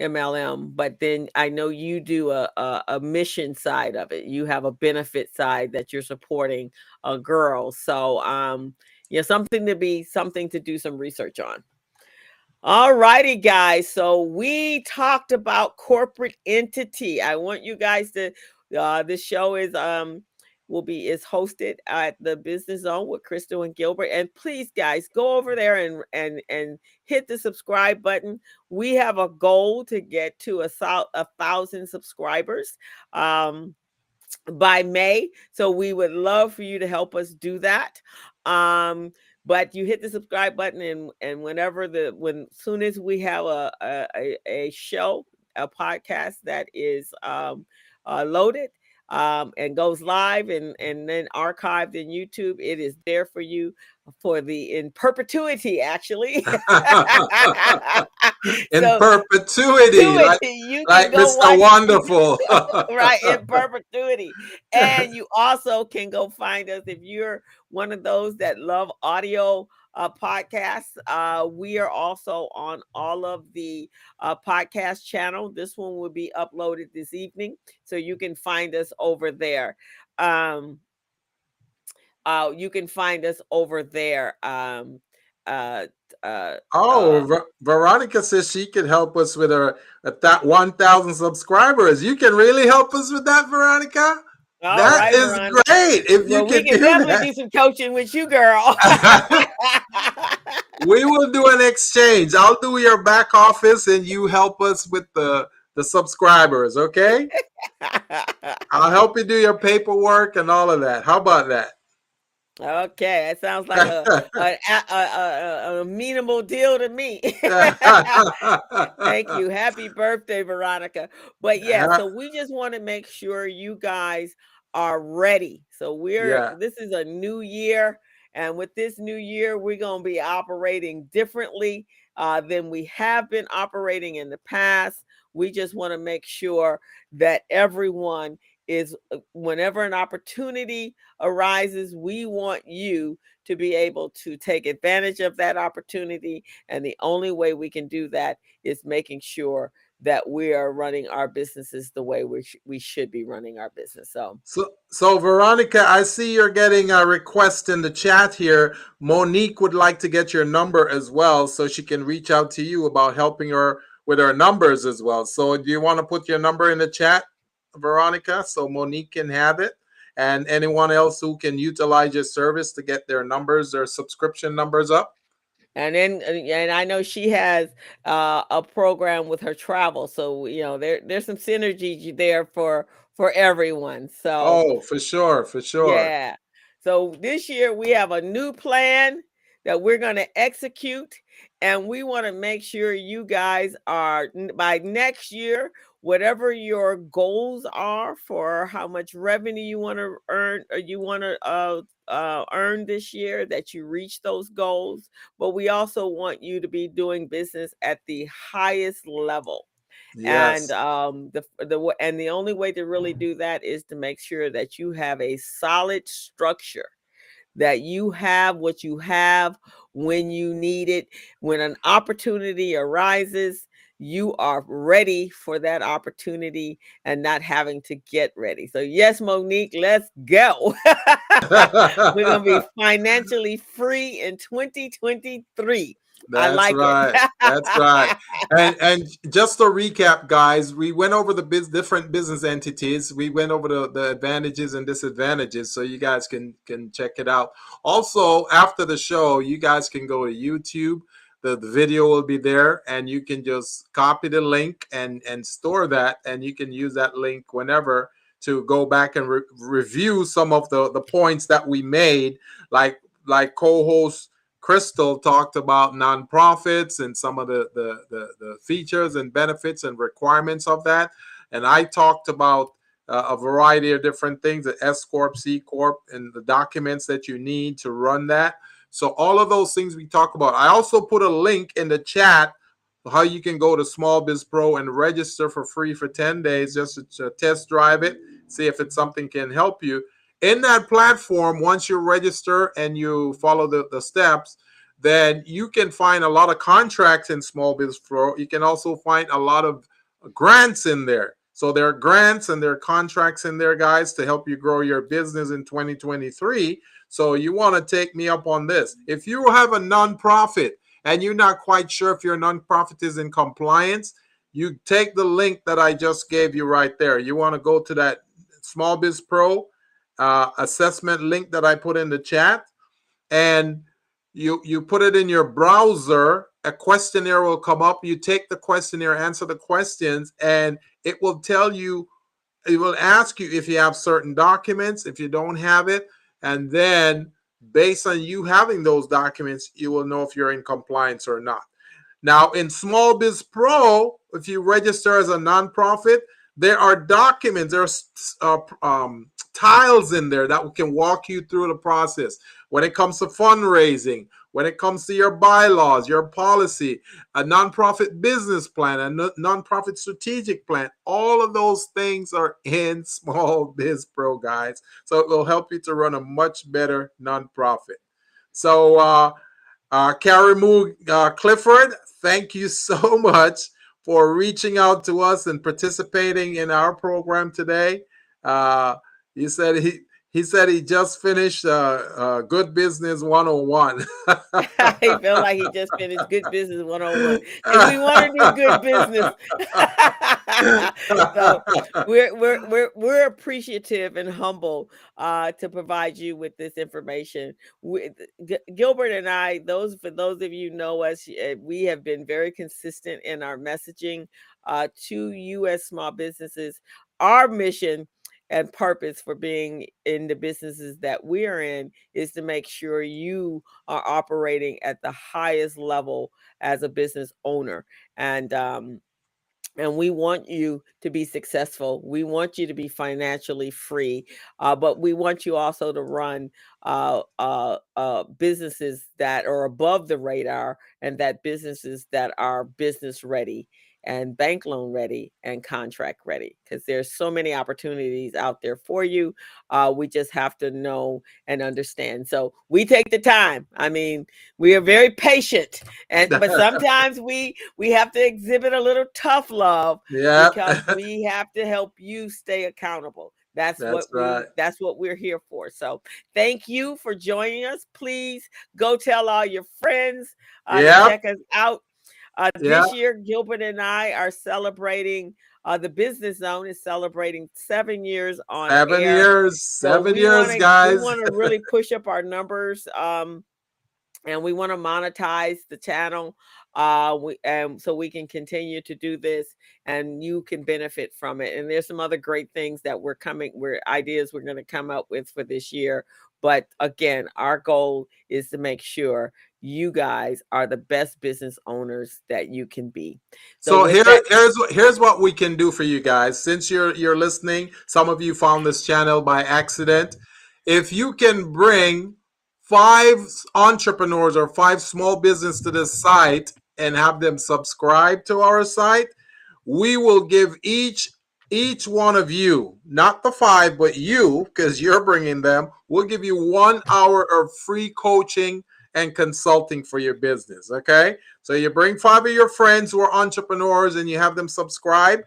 MLM, but then I know you do a, a a mission side of it. You have a benefit side that you're supporting a girl. So um yeah, something to be something to do some research on. All righty, guys. So we talked about corporate entity. I want you guys to uh this show is um will be is hosted at the business zone with Crystal and Gilbert. And please, guys, go over there and and and hit the subscribe button. We have a goal to get to a, a thousand subscribers um by May. So we would love for you to help us do that. Um, but you hit the subscribe button and and whenever the when soon as we have a, a- a show, a podcast that is um uh, loaded um and goes live and and then archived in YouTube, it is there for you for the in perpetuity actually. In So, perpetuity, like, perpetuity, you like Mr. Wonderful. right in perpetuity and you also can go find us if you're one of those that love audio uh, podcasts uh, we are also on all of the uh, podcast channel this one will be uploaded this evening so you can find us over there um, uh, you can find us over there um, uh, uh, Oh, Uh, Ver- Veronica says she could help us with her at that 1,000 subscribers. You can really help us with that, Veronica? All That right, is Veronica. great. If you well, we can can do definitely that, do some coaching with you girl we will do an exchange. I'll do your back office and you help us with the the subscribers, okay? I'll help you do your paperwork and all of that. How about that? Okay, that sounds like a, a, a, a, amenable deal to me. Thank you. Happy birthday, Veronica. But yeah, so we just want to make sure you guys are ready. So we're Yeah. this is a new year, and with this new year, we're gonna be operating differently uh, than we have been operating in the past. We just want to make sure that everyone is uh, whenever an opportunity arises, we want you to be able to take advantage of that opportunity. And the only way we can do that is making sure that we are running our businesses the way we, sh- we should be running our business. So, So, so Veronica, I see you're getting a request in the chat here. Monique would like to get your number as well, so she can reach out to you about helping her with her numbers as well. So, do you want to put your number in the chat, Veronica, so Monique can have it, and anyone else who can utilize your service to get their numbers, their subscription numbers up? and then, uh, and I know she has uh, a program with her travel. So, you know, there, there's some synergy there for, for everyone. So, Oh, for sure, for sure. Yeah. So this year we have a new plan that we're going to execute and we want to make sure you guys are by next year whatever your goals are for how much revenue you want to earn or you want to uh, uh, earn this year that you reach those goals but we also want you to be doing business at the highest level Yes. and um the the and the only way to really do that is to make sure that you have a solid structure that you have what you have when you need it. When an opportunity arises, you are ready for that opportunity and not having to get ready. So, yes, Monique, let's go. We're going to be financially free in 2023. That's like right. That's right. And and just to recap, guys, we went over the biz, different business entities. We went over the, the advantages and disadvantages, so you guys can can check it out. Also, after the show, you guys can go to YouTube. The, the video will be there, and you can just copy the link and and store that, and you can use that link whenever to go back and re- review some of the the points that we made, like like co-host Crystal talked about nonprofits and some of the, the, the, the, features and benefits and requirements of that. And I talked about uh, a variety of different things, the S Corp, C Corp, and the documents that you need to run that. So all of those things we talk about. I also put a link in the chat how you can go to Small Biz Pro and register for free for 10 days just to test drive it, see if it's something can help you in that platform, once you register and you follow the, the steps, then you can find a lot of contracts in Small Biz Pro. You can also find a lot of grants in there. So there are grants and there are contracts in there, guys, to help you grow your business in 2023. So you want to take me up on this. If you have a nonprofit and you're not quite sure if your nonprofit is in compliance, you take the link that I just gave you right there. You want to go to that Small Biz Pro uh, assessment link that I put in the chat, and you you put it in your browser. A questionnaire will come up. You take the questionnaire, answer the questions, and it will tell you. It will ask you if you have certain documents. If you don't have it, and then based on you having those documents, you will know if you're in compliance or not. Now, in Small Biz Pro, if you register as a nonprofit, there are documents, there's uh, um, tiles in there that can walk you through the process. When it comes to fundraising, when it comes to your bylaws, your policy, a nonprofit business plan, a nonprofit strategic plan, all of those things are in Small Biz Pro, guys. So it will help you to run a much better nonprofit. So, uh, uh, Carrie uh, Clifford, thank you so much for reaching out to us and participating in our program today. Uh, he said he he said he just finished uh, uh, Good Business 101. he felt like he just finished Good Business 101. And we want to do good business. so we're, we're, we're, we're appreciative and humble uh, to provide you with this information. We, G- Gilbert and I, those for those of you know us, eh, we have been very consistent in our messaging uh, to U.S. small businesses. Our mission and purpose for being in the businesses that we're in is to make sure you are operating at the highest level as a business owner. And um and we want you to be successful. We want you to be financially free uh, but we want you also to run uh, uh, uh businesses that are above the radar and that businesses that are business ready and bank loan ready and contract ready because there's so many opportunities out there for you uh, we just have to know and understand so we take the time i mean we are very patient and but sometimes we we have to exhibit a little tough love yeah because we have to help you stay accountable that's, that's what right. we, that's what we're here for. So thank you for joining us. Please go tell all your friends uh, yeah. check us out uh, yeah. This year, Gilbert and I are celebrating. Uh, the business zone is celebrating seven years on seven air. years, seven so years, wanna, guys. We want to really push up our numbers, um, and we want to monetize the channel. Uh, we and so we can continue to do this, and you can benefit from it. And there's some other great things that we're coming, we're ideas we're going to come up with for this year. But again, our goal is to make sure you guys are the best business owners that you can be. So, so here, that- here's what here's what we can do for you guys. Since you're you're listening, some of you found this channel by accident. If you can bring five entrepreneurs or five small business to this site and have them subscribe to our site, we will give each each one of you, not the five, but you, because you're bringing them, we'll give you one hour of free coaching and consulting for your business. Okay. So you bring five of your friends who are entrepreneurs and you have them subscribe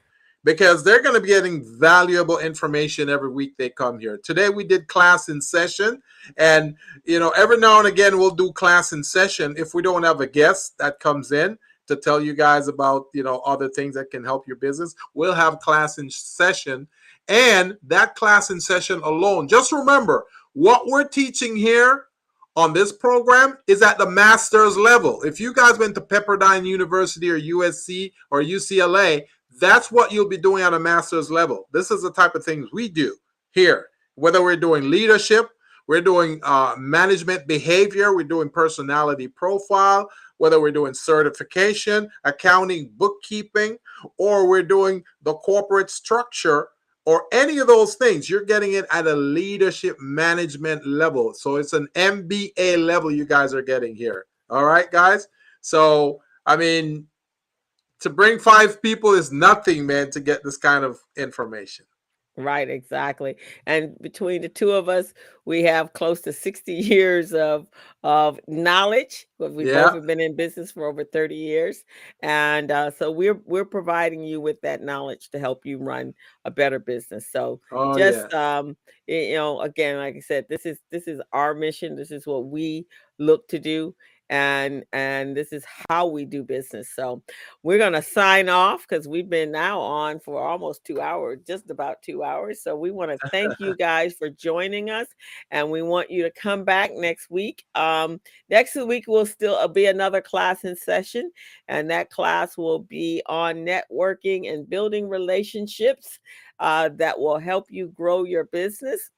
because they're going to be getting valuable information every week they come here. Today we did class in session and you know every now and again we'll do class in session if we don't have a guest that comes in to tell you guys about you know other things that can help your business. We'll have class in session and that class in session alone. Just remember what we're teaching here on this program is at the master's level. If you guys went to Pepperdine University or USC or UCLA, that's what you'll be doing at a master's level. This is the type of things we do here. Whether we're doing leadership, we're doing uh, management behavior, we're doing personality profile, whether we're doing certification, accounting, bookkeeping, or we're doing the corporate structure or any of those things, you're getting it at a leadership management level. So it's an MBA level you guys are getting here. All right, guys. So, I mean, to bring five people is nothing, man, to get this kind of information. Right, exactly. And between the two of us, we have close to 60 years of of knowledge. We've Yeah. both been in business for over 30 years. And uh, so we're we're providing you with that knowledge to help you run a better business. So Oh yeah. just um you know again like i said this is this is our mission this is what we look to do and and this is how we do business so we're going to sign off because we've been now on for almost two hours just about two hours so we want to thank you guys for joining us and we want you to come back next week um next week will still uh, be another class in session and that class will be on networking and building relationships uh, that will help you grow your business.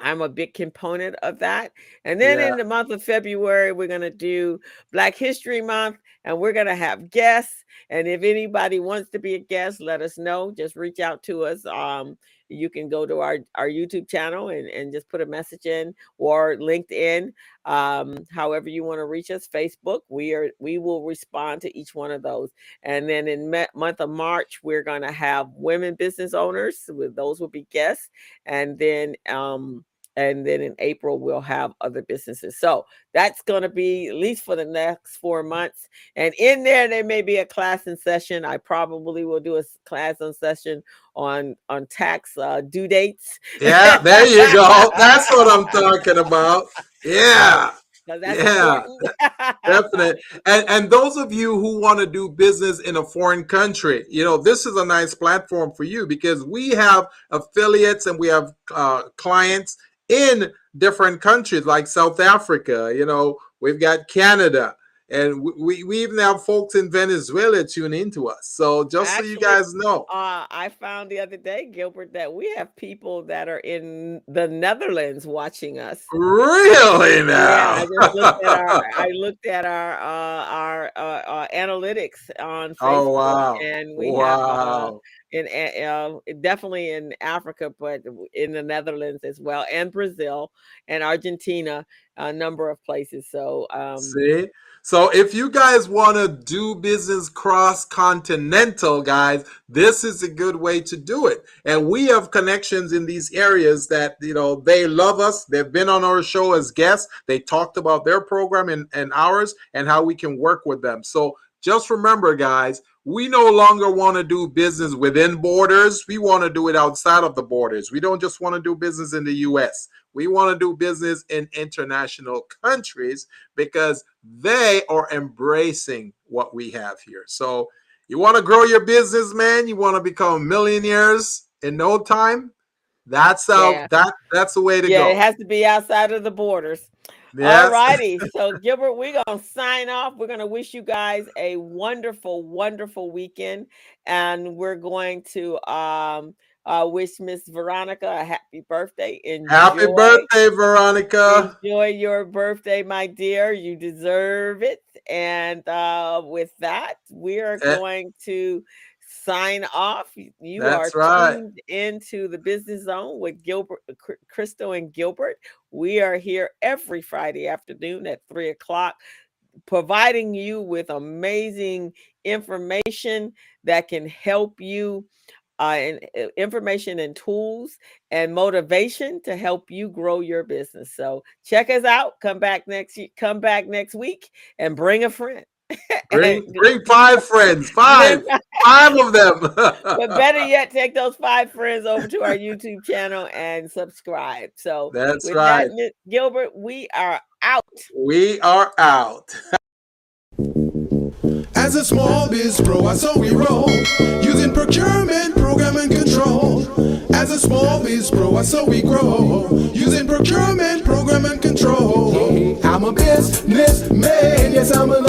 I'm a big component of that. And then Yeah. in the month of February, we're going to do Black History Month and we're going to have guests. And if anybody wants to be a guest, let us know. Just reach out to us. Um, you can go to our, our YouTube channel and, and just put a message in or LinkedIn. Um, however you want to reach us, Facebook. We are we will respond to each one of those. And then in me- month of March, we're going to have women business owners. Those will be guests, and then um, and then in April we'll have other businesses. So that's going to be at least for the next four months. And in there, there may be a class and session. I probably will do a class in session on on tax uh, due dates. Yeah, there you go. That's what I'm talking about. Yeah. that's Yeah, definitely. And and those of you who want to do business in a foreign country, you know, this is a nice platform for you because we have affiliates and we have uh, clients in different countries like South Africa. You know, we've got Canada. And we, we, even have folks in Venezuela tune into us. So just so you guys know. Uh, I found the other day, Gilbert, that we have people that are in the Netherlands watching us. Really Yeah, I now? looked at our I looked at our uh, our uh, uh, analytics on oh Facebook, wow. and we have uh, in uh, definitely in Africa, but in the Netherlands as well, and Brazil and Argentina, a number of places. So um, See? So if you guys want to do business cross continental, guys, this is a good way to do it. And we have connections in these areas that, you know, they love us. They've been on our show as guests. They talked about their program and, and ours and how we can work with them. So just remember, guys, we no longer want to do business within borders. We want to do it outside of the borders. We don't just want to do business in the US. We want to do business in international countries because they are embracing what we have here. So, you want to grow your business, man? You want to become millionaires in no time? That's how yeah, that that's the way to go. yeah, it has to be outside of the borders. All righty. So, Gilbert, we're going to sign off. We're going to wish you guys a wonderful, wonderful weekend. And we're going to um, uh, wish Miss Veronica a happy birthday. Happy birthday, Veronica. Enjoy your birthday, my dear. You deserve it. And uh, with that, we are Eh, going to sign off. You That's are right. tuned into the business zone with Gilbert, uh, Crystal, and Gilbert. We are here every Friday afternoon at three o'clock, providing you with amazing information that can help you uh, and uh, information and tools and motivation to help you grow your business. So check us out. Come back next come back next week and bring a friend. Bring, bring five friends, five, five of them. but better yet, take those five friends over to our YouTube channel and subscribe. So that's right, that, Gilbert. We are out. We are out. As a small biz pro, I saw we roll using procurement, program, and control. As a small biz pro, I saw we grow using procurement, program, and control. I'm a businessman, yes, I'm an